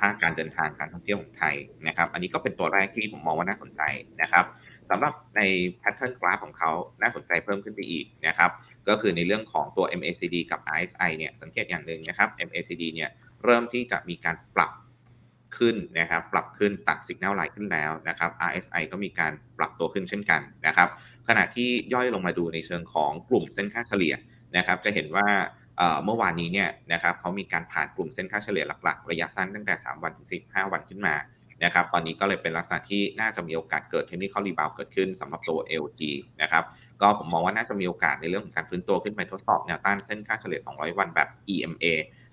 ภาคการเดินทางการท่องเที่ยวของไทยนะครับ อันนี้ก็เป็นตัวแรกที่ผมมองว่าน่าสนใจนะครับ สำหรับในแพทเทิร์นกราฟของเขาน่าสนใจเพิ่มขึ้นไปอีกนะครับก็คือในเรื่องของตัว MACD กับ RSI เนี่ยสังเกตอย่างหนึ่งนะครับ MACD เนี่ยเริ่มที่จะมีการปรับขึ้นนะครับปรับขึ้นตัด signal line ขึ้นแล้วนะครับ RSI ก็มีการปรับตัวขึ้นเช่นกันนะครับขณะที่ย่อยลงมาดูในเชิงของกลุ่มเส้นค่าเฉลี่ยนะครับจะเห็นว่าเมื่อวานนี้เนี่ยนะครับเขามีการผ่านกลุ่มเส้นค่าเฉลี่ยหลักๆ ระยะสั้นตั้งแต่ 3 วันถึง 15 วันขึ้นมา นะครับตอนนี้ก็เลยเป็นลักษณะที่น่าจะมีโอกาสเกิด technical rebound เกิดขึ้นสำหรับตัว LG นะครับก็ผมมองว่าน่าจะมีโอกาสในเรื่องของการฟื้นตัวขึ้นไปทดสอบแนวต้านเส้นค่าเฉลี่ย 200 วันแบบ EMA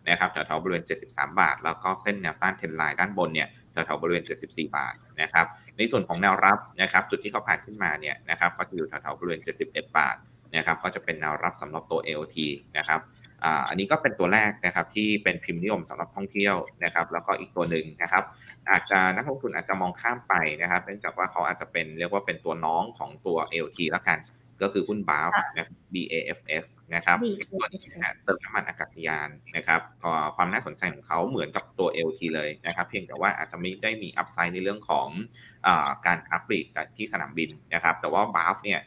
นะครับแถวๆบริเวณ 73 บาท แล้วก็เส้นแนวต้านเทนไลน์ด้านบนเนี่ยแถวๆบริเวณ 74 บาทนะครับในส่วนของแนวรับนะครับจุดที่เขาผ่านขึ้นมาเนี่ยนะครับก็จะอยู่แถวๆบริเวณ 71 บาท นะครับก็จะเป็นแนวรับสำหรับตัว AOT นะครับอ่าอันนี้ก็เป็นตัวแรกนะครับที่เป็นพิมพ์นิยมสำหรับท่องเที่ยวนะครับแล้วก็อีกตัวหนึ่งนะครับอาจจะนักลงทุนอาจจะมองข้ามไปนะครับเนื่องจากว่าเขาอาจจะเป็นเรียกว่าเป็นตัวน้องของตัว AOT แล้วกันก็คือหุ้น BAFS นะ BAFS นะครับตัวนี้เติมน้ำมันอากาศยานนะครับความน่าสนใจของเขาเหมือนกับตัว LT เลยนะครับ เพียงแต่ว่าอาจจะไม่ได้มี upside ในเรื่องของอการค้าปลีกที่สนามบินนะครับ แต่ว่า BAFS เนี่ย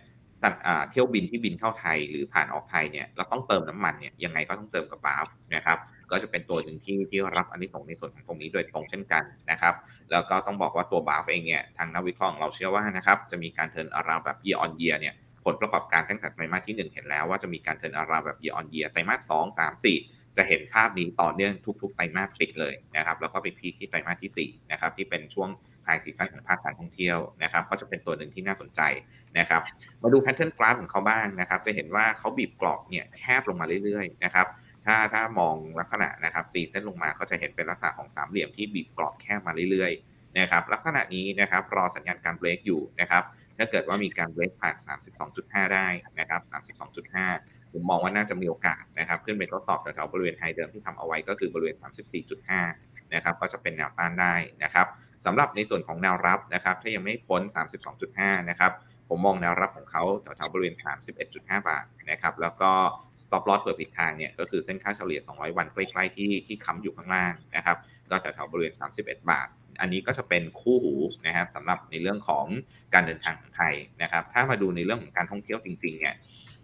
เที่ยวบินที่บินเข้าไทยหรือผ่านออกไทยเนี่ยเราต้องเติมน้ำมันเนี่ยยังไงก็ต้องเติมกับ BAFS นะครับก็จะเป็นตัวหนึ่งที่ที่รับอานิสงส์ในส่วนของตรงนี้โดยตรงเช่นกันนะครับแล้วก็ต้องบอกว่าตัว BAFS เองเนี่ยทางนักวิเคราะห์เราเชื่อว่านะครับจะมีการ turnaround แบบ year on year เนี่ยผลประกอบการตั้งแต่ไตรมาสที่ 1 เห็นแล้วว่าจะมีการ turnaround แบบ year on year ไตรมาสสองสามสี่จะเห็นภาพนี้ต่อเนื่องทุก ๆ ไตรมาสติดเลยนะครับ แล้วก็ไป peak ที่ไตรมาสที่4นะครับที่เป็นช่วง high season ของภาคการท่องเที่ยวนะครับ ก็จะเป็นตัวหนึ่งที่น่าสนใจนะครับ มาดู pattern กราฟของเขาบ้างนะครับ จะเห็นว่าเขาบีบกรอบเนี่ยแคบลงมาเรื่อยๆนะครับถ้าถ้ามองลักษณะนะครับ ตีเส้นลงมาก็จะเห็นเป็นลักษณะของสามเหลี่ยมที่บีบกรอบแคบมาเรื่อยๆนะครับ ลักษณะนี้นะครับรอสัญญาณการเบรกอยู่นะครับถ้าเกิดว่ามีการเบรกผ่าน 32.5 ได้นะครับ 32.5 ผมมองว่าน่าจะมีโอกาสนะครับ ขึ้นไปทดสอบแถวๆบริเวณไฮเดิมที่ทำเอาไว้ก็คือบริเวณ 34.5 นะครับ ก็จะเป็นแนวต้านได้นะครับสำหรับในส่วนของแนวรับนะครับ ถ้ายังไม่พ้น 32.5 นะครับ ผมมองแนวรับของเขาแถวๆบริเวณ 31.5 บาทนะครับ แล้วก็ stop loss เปิดผิดทางเนี่ยก็คือเส้นค่าเฉลี่ย 200 วันใกล้ๆที่ที่ค้ำอยู่ข้างล่างนะครับ ก็แถวๆบริเวณ 31 บาท อันนี้ก็จะเป็นคู่หูนะครับสำหรับในเรื่องของการเดินทางของไทยนะครับ ถ้ามาดูในเรื่องของการท่องเที่ยวจริงๆเนี่ย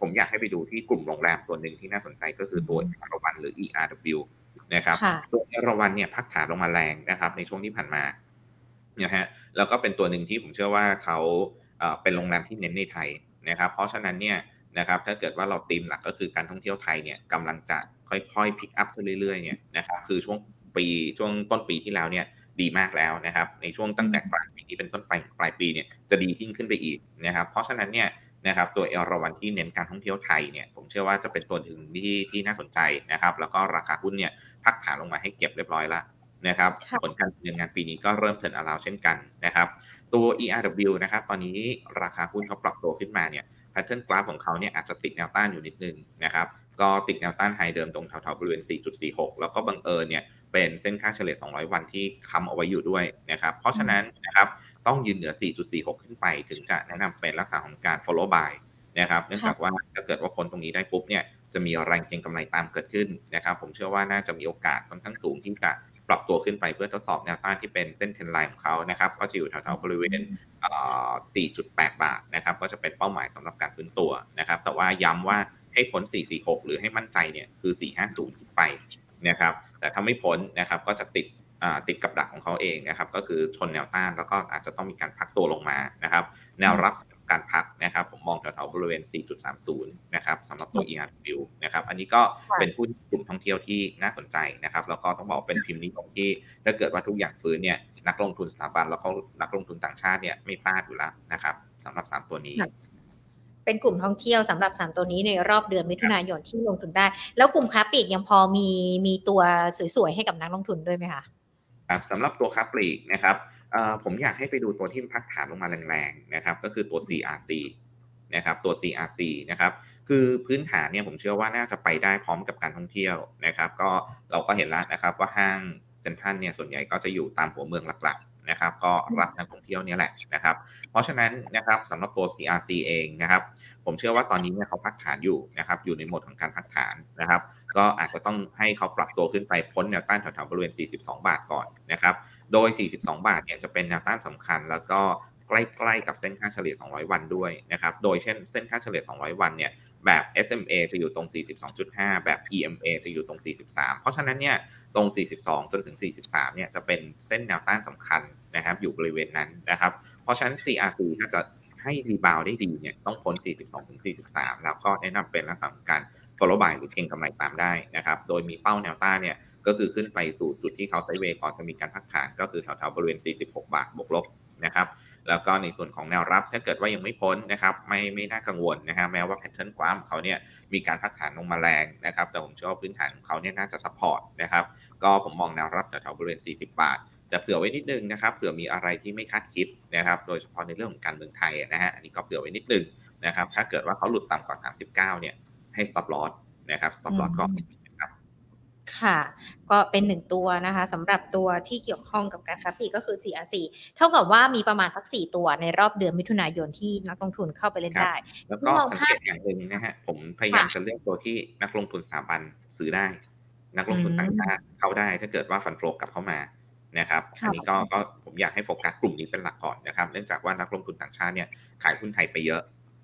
ผมอยากให้ไปดูที่กลุ่มโรงแรมตัวหนึ่งที่น่าสนใจก็คือตัวอรวันหรือ ERW นะครับตัวเอราวันเนี่ยพักฐานลงมาแรงนะครับในช่วงที่ผ่านมานะฮะแล้วก็เป็นตัวหนึ่งที่ผมเชื่อว่าเขา เป็นโรงแรมที่เน้นในไทยนะครับ เพราะฉะนั้นเนี่ยนะครับถ้าเกิดว่าเราตีมหลักก็คือการท่องเที่ยวไทยเนี่ยกำลังจะค่อยๆพิกอัพขึ้นเรื่อยๆเนี่ยนะครับคือช่วงปีช่วงต้นปีที่แล้วเนี่ยดีมากแล้วนะครับในช่วงตั้งแต่กลางปีนี้เป็นต้นไปปลายปีเนี่ยจะดียิ่งขึ้นไปอีกนะครับเพราะฉะนั้นเนี่ยนะครับตัวเอราวันที่เน้นการท่องเที่ยวไทยเนี่ยผมเชื่อว่าจะเป็นตัวหนึ่งที่ที่น่าสนใจนะครับแล้วก็ราคาหุ้นเนี่ยพักฐานลงมาให้เก็บเรียบร้อยแล้วนะครับผลการดำเนินงานปีนี้ก็เริ่มเทิร์นอาราวเช่นกันนะครับ ตัว ERW นะครับ ตอนนี้ราคาหุ้นเขาปรับตัวขึ้นมาเนี่ยแพทเทิร์นกราฟของเขาเนี่ยอาจจะติดแนวต้านอยู่นิดนึงนะครับ ก็ติดแนวต้านไฮเดิมตรงแถวๆบริเวณ 4.46 แล้วก็บังเอิญเนี่ยเป็นเส้นค่าเฉลี่ย 200 วันที่ค้ำเอาไว้อยู่ด้วยนะครับ เพราะฉะนั้นนะครับต้องยืนเหนือ 4.46 ขึ้นไปถึงจะแนะนำเป็นลักษณะของการ follow buy นะครับ เนื่องจากว่าถ้าเกิดว่าพ้นตรงนี้ได้ปุ๊บเนี่ยจะมีแรงเก็งกำไรตามเกิดขึ้นนะครับ ผมเชื่อว่าน่าจะมีโอกาสค่อนข้างสูงที่จะ ปรับตัวขึ้นไปเพื่อทดสอบแนวต้านที่เป็นเส้นเทนไลน์ของเขานะครับ ก็จะอยู่แถวๆบริเวณ 4.8 บาทนะครับ ก็จะเป็นเป้าหมายสำหรับการฟื้นตัวนะครับ แต่ว่าย้ำว่าให้พ้น446 หรือให้มั่นใจเนี่ยคือ 450 ขึ้นไปนะครับ แต่ถ้าไม่พ้นนะครับก็จะติด ติดกับดักของเขาเองนะครับ ก็คือชนแนวต้านแล้วก็อาจจะต้องมีการพักตัวลงมานะครับ แนวรับการพักนะครับ ผมมองแถวๆบริเวณ 4.30 นะครับสำหรับตัว ERW นะครับ อันนี้ก็เป็นผู้กลุ่มท่องเที่ยวที่น่าสนใจนะครับ แล้วก็ต้องบอกเป็นพิมพ์นิยมที่ถ้าเกิดว่าทุกอย่างฟื้นเนี่ยนักลงทุนสถาบันแล้วก็นักลงทุนต่างชาติเนี่ยไม่พลาดอยู่แล้วนะครับสำหรับ 3 ตัวนี้เป็นกลุ่มท่องเที่ยวสำหรับ 3 ตัวนี้ในรอบเดือนมิถุนายนที่ลงทุนได้ แล้วกลุ่มค้าปลีกยังพอมีมีตัวสวยๆ ให้กับนักลงทุนด้วยไหมคะ ครับสำหรับตัวค้าปลีกนะครับผมอยากให้ไปดูตัวที่พักฐานลงมาแรงๆนะครับก็คือตัว CRC นะครับตัว CRC นะครับคือพื้นฐานเนี่ยผมเชื่อว่าน่าจะไปได้พร้อมกับการท่องเที่ยวนะครับ ก็เราก็เห็นแล้วนะครับว่าห้างเซ็นทรัลเนี่ยส่วนใหญ่ก็จะอยู่ตามหัวเมืองหลักๆ นะครับก็รับนักท่องเที่ยวนี่แหละนะครับเพราะฉะนั้นนะครับสำหรับตัว CRC เองนะครับผมเชื่อว่าตอนนี้เนี่ยเขาพักฐานอยู่นะครับอยู่ในโหมดของการพักฐานนะครับก็อาจจะต้องให้เขาปรับตัวขึ้นไปพ้นแนวต้านแถวๆบริเวณ 42 บาทก่อนนะครับโดย 42 บาทเนี่ยจะเป็นแนวต้านสำคัญ แล้วก็ใกล้ๆกับเส้นค่าเฉลี่ย 200 วันด้วยนะครับโดยเช่นเส้นค่าเฉลี่ย 200 วันเนี่ย แบบ SMA จะอยู่ตรง 42.5 แบบ EMA จะอยู่ตรง 43 เพราะฉะนั้นเนี่ยตรง 42 จนถึง 43 เนี่ยจะเป็นเส้นแนวต้านสำคัญนะครับอยู่บริเวณนั้นนะครับ เพราะฉะนั้น CRC ถ้าจะให้รีบาวได้ดีเนี่ยต้องพ้น 42 ถึง 43 แล้วก็แนะนำเป็นลักษณะการ follow by หรือเก็งกำไรตามได้นะครับ โดยมีเป้าแนวต้านเนี่ยก็คือขึ้นไปสู่จุดที่เขาไซเวย์ก่อนจะมีการพักฐานก็คือแถวๆบริเวณ 46 บาทบวกลบนะครับ แล้วก็ในส่วนของแนวรับถ้าเกิดว่ายังไม่พ้นนะครับไม่ไม่น่ากังวลนะฮะแม้ว่า pattern กราฟเขาเนี่ยมีการพักฐานลงมาแรงนะครับแต่ผมเชื่อว่าพื้นฐานของเขาเนี่ยน่าจะ support นะครับก็ผมมองแนวรับแถวๆบริเวณ 40 บาท แต่เผื่อไว้นิดนึงนะครับเผื่อมีอะไรที่ไม่คาดคิดนะครับโดยเฉพาะในเรื่องของการเมืองไทยนะฮะอันนี้ก็เผื่อไว้นิดนึงนะครับถ้าเกิดว่าเขาหลุดต่ำกว่า 39เนี่ยให้ stop loss นะครับ stop loss ก็ ค่ะ ก็เป็นหนึ่งตัวนะคะสำหรับตัวที่เกี่ยวข้องกับการค้าปลีกก็คือ CRC เท่ากับว่ามีประมาณสักสี่ตัวในรอบเดือนมิถุนายนที่นักลงทุนเข้าไปเล่นได้ แล้วก็สังเกตอย่างหนึ่งนะฮะ ผมพยายามจะเลือกตัวที่นักลงทุนสถาบันซื้อได้ นักลงทุนต่างชาติเข้าได้ ถ้าเกิดว่าฟันโฟลกลับเข้ามานะครับอันนี้ก็ก็ผมอยากให้โฟกัสกลุ่มนี้เป็นหลักก่อนนะครับ เนื่องจากว่านักลงทุนต่างชาติเนี่ยขายหุ้นไทยไปเยอะ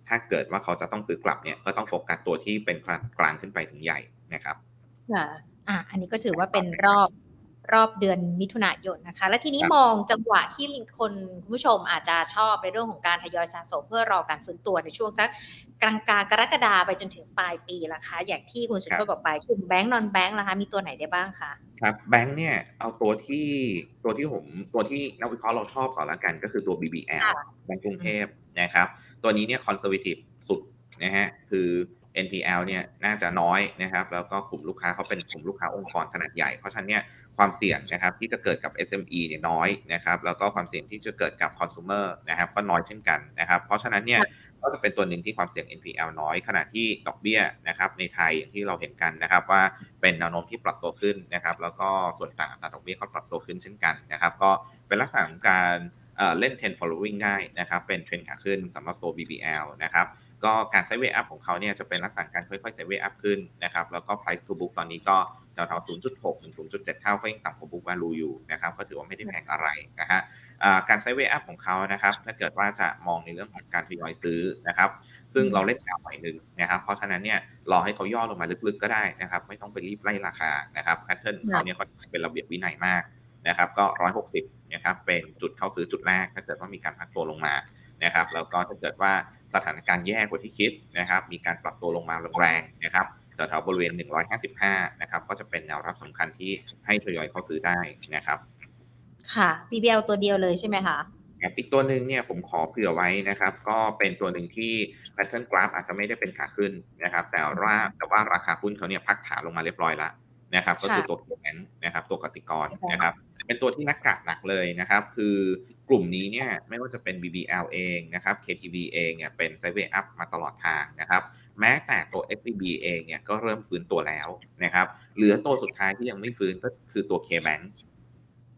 ถ้าเกิดว่าเขาจะต้องซื้อกลับเนี่ยก็ต้องโฟกัสตัวที่เป็นกลางขึ้นไปถึงใหญ่นะครับค่ะ อะอันนี้ก็ถือว่าเป็นรอบรอบเดือนมิถุนายนนะคะ และทีนี้มองจังหวะที่คนผู้ชมอาจจะชอบในเรื่องของการทยอยสะสมเพื่อรอการฟื้นตัวในช่วงสักกลางกลางกรกฎาไปจนถึงปลายปีละคะ อย่างที่คุณสุชาติบอกไปกลุ่มแบงก์ non-bank นะคะมีตัวไหนได้บ้างคะครับแบงก์เนี่ยเอาตัวที่ตัวที่ผมตัวที่นักวิเคราะห์เราชอบก่อนละกันก็คือตัว BBL แบงก์กรุงเทพนะครับ ตัวนี้เนี่ย conservative สุดนะฮะคือ NPL เนี่ยน่าจะน้อยนะครับ แล้วก็กลุ่มลูกค้าเขาเป็นกลุ่มลูกค้าองค์กรขนาดใหญ่ เพราะฉะนั้นเนี่ยความเสี่ยงนะครับที่จะเกิดกับ SME เนี่ยน้อยนะครับ แล้วก็ความเสี่ยงที่จะเกิดกับ consumer นะครับก็น้อยเช่นกันนะครับ เพราะฉะนั้นเนี่ยก็จะเป็นตัวหนึ่งที่ความเสี่ยง NPL น้อย ขณะที่ดอกเบี้ยนะครับในไทยอย่างที่เราเห็นกันนะครับ ว่าเป็นแนวโน้มที่ปรับตัวขึ้นนะครับ แล้วก็ส่วนต่างอัตราดอกเบี้ยก็ปรับตัวขึ้นเช่นกันนะครับ ก็เป็นลักษณะของการเล่น10 following ได้นะครับ เป็นเทรนขาขึ้นสำหรับตัว BBL นะครับ ก็การ sideway up ของเขาเนี่ยจะเป็นลักษณะการค่อยๆไซเวอัพขึ้นนะครับแล้วก็ price to book ตอนนี้ก็แถวๆ0.6ถึง0.7 เท่าก็ยังต่ำกว่า book value อยู่นะครับก็ถือว่าไม่ได้แพงอะไรนะฮะการ sideway up ของเขานะครับถ้าเกิดว่าจะมองในเรื่องของการทยอยซื้อนะครับซึ่งเราเล่นยาวหน่อยหนึ่งนะครับเพราะฉะนั้นเนี่ยรอให้เขาย่อลงมาลึกๆก็ได้นะครับไม่ต้องไปรีบไล่ราคานะครับ pattern เขาเนี่ยเขาเป็นระเบียบวินัยมากนะครับก็ 160 นะครับเป็นจุดเข้าซื้อจุดแรกถ้าเกิดว่ามีการพักตัวลงมานะครับแล้วก็ถ้าเกิดว่าสถานการณ์แย่กว่าที่คิดนะครับมีการปรับตัวลงมาแรงๆนะครับแถวๆบริเวณ 155 นะครับก็จะเป็นแนวรับสำคัญที่ให้ทยอยเข้าซื้อได้นะครับ ค่ะ BBL ตัวเดียวเลยใช่ไหมคะอีกตัวหนึ่งเนี่ยผมขอเผื่อไว้นะครับ ก็เป็นตัวหนึ่งที่ pattern graph อาจจะไม่ได้เป็นขาขึ้นนะครับ แต่ว่าแต่ว่าราคาหุ้นเขาเนี่ยพักฐานลงมาเรียบร้อยแล้วนะครับ ก็คือตัวเคแบนนะครับ ตัวกสิกรนะครับ เป็นตัวที่นักกาดหนักเลยนะครับ คือกลุ่มนี้เนี่ยไม่ว่าจะเป็น BBL เองนะครับ KTB เองเนี่ยเป็นไซเวอัพมาตลอดทางนะครับแม้แต่ตัว SCB เองเนี่ยก็เริ่มฟื้นตัวแล้วนะครับเหลือตัวสุดท้ายที่ยังไม่ฟื้นก็คือตัว KBank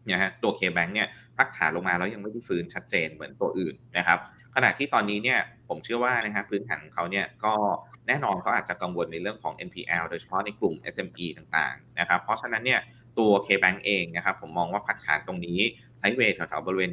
นี่ยฮะตัว K-Bank เนี่ยพักฐานลงมาแล้วยังไม่ได้ฟื้นชัดเจนเหมือนตัวอื่นนะครับขณะที่ตอนนี้เนี่ยผมเชื่อว่านะครับพื้นฐานของเขาเนี่ยก็แน่นอนเขาอาจจะกังวลในเรื่องของ NPL โดยเฉพาะในกลุ่ม SME ต่างๆนะครับเพราะฉะนั้นเนี่ย ตัว K-Bank เองนะครับผมมองว่าพักฐานตรงนี้ไซด์เวย์แถวๆบริเวณ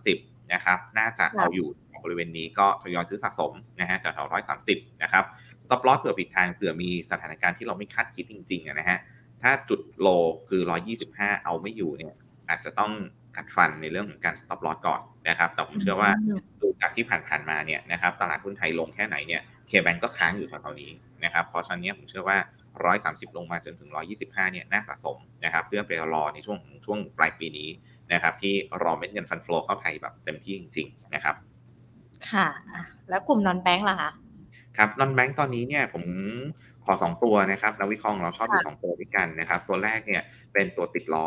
130 นะครับ น่าจะเอาอยู่บริเวณนี้ก็ทยอยซื้อสะสมนะฮะแถวๆ130นะครับ stop loss เผื่อผิดทางเผื่อมีสถานการณ์ที่เราไม่คาดคิดจริงๆนะฮะถ้าจุดโลคือ 125 เอาไม่อยู่เนี่ยอาจจะต้องกัดฟันในเรื่องของการ stop loss ก่อนนะครับแต่ผมเชื่อว่าดูจากที่ผ่านๆมาเนี่ยนะครับตลาดหุ้นไทยลงแค่ไหนเนี่ย เคแบงก็ค้างอยู่แถวๆนี้นะครับเพราะฉะนั้นผมเชื่อว่า 130 ลงมาจนถึง 125 เนี่ยน่าสะสมนะครับเพื่อไปรอในช่วงช่วงปลายปีนี้นะครับที่รอเม็ดเงินฟันฟลอเข้าไทยแบบเต็มที่จริงๆนะครับ ค่ะ แล้วกลุ่มนอนแบงค์ล่ะคะครับนอนแบงค์ตอนนี้เนี่ยผมขอสองตัวนะครับนักวิเคราะห์เราชอบดูสองตัวด้วยกันนะครับ ตัวแรกเนี่ยเป็นตัวติดล้อ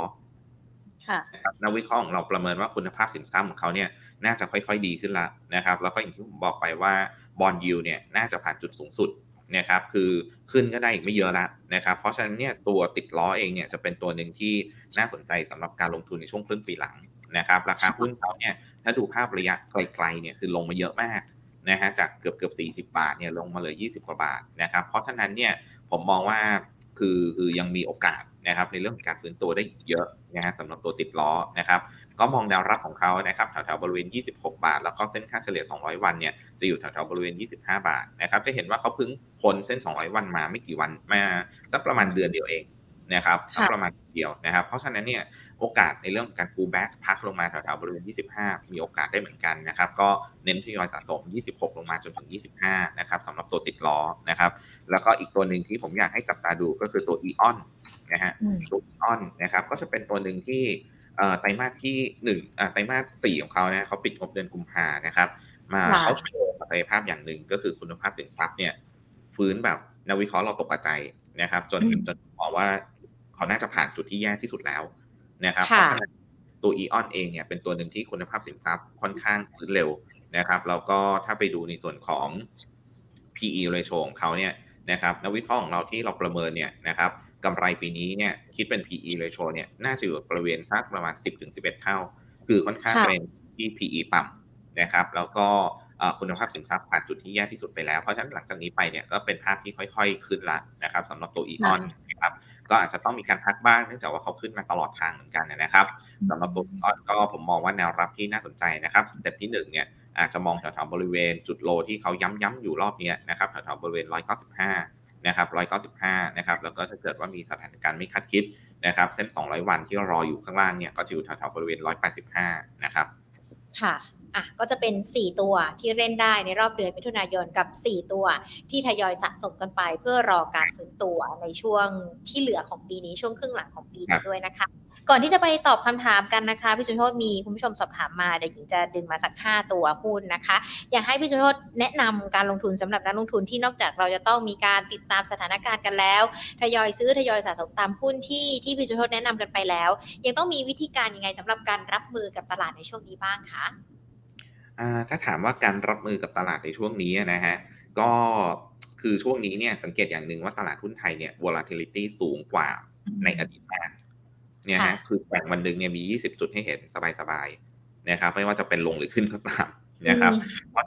นักวิเคราะห์ของเราประเมินว่าคุณภาพสินทรัพย์ของเขาเนี่ยน่าจะค่อยๆดีขึ้นละนะครับแล้วก็อย่างที่ผมบอกไปว่าบอลยูเนี่ยน่าจะผ่านจุดสูงสุดนะครับคือขึ้นก็ได้อีกไม่เยอะละนะครับเพราะฉะนั้นเนี่ยตัวติดล้อเองเนี่ยจะเป็นตัวหนึ่งที่น่าสนใจสำหรับการลงทุนในช่วงครึ่งปีหลังนะครับราคาหุ้นเขาเนี่ยถ้าดูภาพระยะไกลๆเนี่ยคือลงมาเยอะมากนะฮะจากเกือบเกือบ40 บาทเนี่ยลงมาเลย 20 กว่าบาทนะครับเพราะฉะนั้นเนี่ยผมมองว่าคือคือยังมีโอกาส นะครับในเรื่องของการฟื้นตัวได้เยอะนะฮะสำหรับตัวติดล้อนะครับก็มองแนวรับของเขานะครับแถวๆบริเวณ 26 บาท แล้วก็เส้นค่าเฉลี่ย 200 วันเนี่ยจะอยู่แถวๆบริเวณ 25 บาทนะครับจะเห็นว่าเขาเพิ่งพ้นเส้น 200 วันมาไม่กี่วันมาสักประมาณเดือนเดียวเองนะครับสักประมาณเดียวนะครับ เพราะฉะนั้นเนี่ย โอกาสในเรื่องของการ pull back พักลงมาแถวๆบริเวณ 25 มีโอกาสได้เหมือนกันนะครับ ก็เน้นทยอยสะสม 26 ลงมาจนถึง 25 นะครับสำหรับตัวติดล้อนะครับ แล้วก็อีกตัวหนึ่งที่ผมอยากให้จับตาดูก็คือตัว EON นะฮะตัว EON นะครับ ก็จะเป็นตัวหนึ่งที่ไตรมาสที่1ไตรมาส4ของเขาเนี่ยเขาปิดงบเดือนกุมภานะครับ มาเขาโชว์ศักยภาพอย่างหนึ่งก็คือคุณภาพสินทรัพย์เนี่ยฟื้นแบบนักวิเคราะห์เราตกใจนะครับ จนจนบอกว่าเขาน่าจะผ่านจุดที่แย่ที่สุดแล้ว นะครับเพราะฉะนั้นตัวอีออนเองเนี่ยเป็นตัวหนึ่งที่คุณภาพสินทรัพย์ค่อนข้างฟื้นเร็วนะครับแล้วก็ถ้าไปดูในส่วนของ PE ratio ของเขาเนี่ยนะครับนักวิเคราะห์ของเราที่เราประเมินเนี่ยนะครับกำไรปีนี้เนี่ยคิดเป็น PE ratio เนี่ยน่าจะอยู่บริเวณสักประมาณ 10-11 เท่า คือค่อนข้างเป็นที่ PE ต่ำนะครับ แล้วก็คุณภาพสินทรัพย์ผ่านจุดที่แย่ที่สุดไปแล้ว เพราะฉะนั้นหลังจากนี้ไปเนี่ยก็เป็นภาพที่ค่อยๆ ขึ้นละนะครับสำหรับตัวอีออนนะครับ ก็อาจจะต้องมีการพักบ้างเนื่องจากว่าเขาขึ้นมาตลอดทางเหมือนกันนะครับสำหรับตัวออนก็ผมมองว่าแนวรับที่น่าสนใจนะครับสเต็ปที่1เนี่ยอาจจะมองแถวๆบริเวณจุดโลที่เขาย้ำๆอยู่รอบนี้นะครับแถวๆบริเวณ 195 นะครับ 195 นะครับ แล้วก็ถ้าเกิดว่ามีสถานการณ์ไม่คาดคิดนะครับ เส้น 200 วันที่รออยู่ข้างล่างเนี่ย ก็จะอยู่แถวๆบริเวณ 185 นะครับ ค่ะอะก็จะเป็น 4 ตัวที่เล่นได้ในรอบเดือนมิถุนายนกับ 4 ตัวที่ทยอยสะสมกันไป เพื่อรอการฟื้นตัวในช่วงที่เหลือของปีนี้ช่วงครึ่งหลังของปีนี้ด้วยนะคะ ก่อนที่จะไปตอบคำถามกันนะคะพี่สุโชตมีคุณผู้ชมสอบถามมาเดี๋ยวหญิงจะดึงมาสัก 5 ตัวหุ้นนะคะ อยากให้พี่สุโชตแนะนำการลงทุนสำหรับนักลงทุนที่นอกจากเราจะต้องมีการติดตามสถานการณ์กันแล้วทยอยซื้อทยอยสะสมตามหุ้นที่ที่พี่สุโชตแนะนำกันไปแล้ว ยังต้องมีวิธีการยังไงสำหรับการรับมือกับตลาดในช่วงนี้บ้างคะถ้าถามว่าการรับมือกับตลาดในช่วงนี้นะฮะก็คือช่วงนี้เนี่ยสังเกตอย่างหนึ่งว่าตลาดหุ้นไทยเนี่ย volatility สูงกว่าในอดีตมาก เนี่ยฮะคือแบ่งวันหนึ่งเนี่ยมี 20 จุดให้เห็นสบายๆนะครับไม่ว่าจะเป็นลงหรือขึ้นก็ตามนะครับเพรา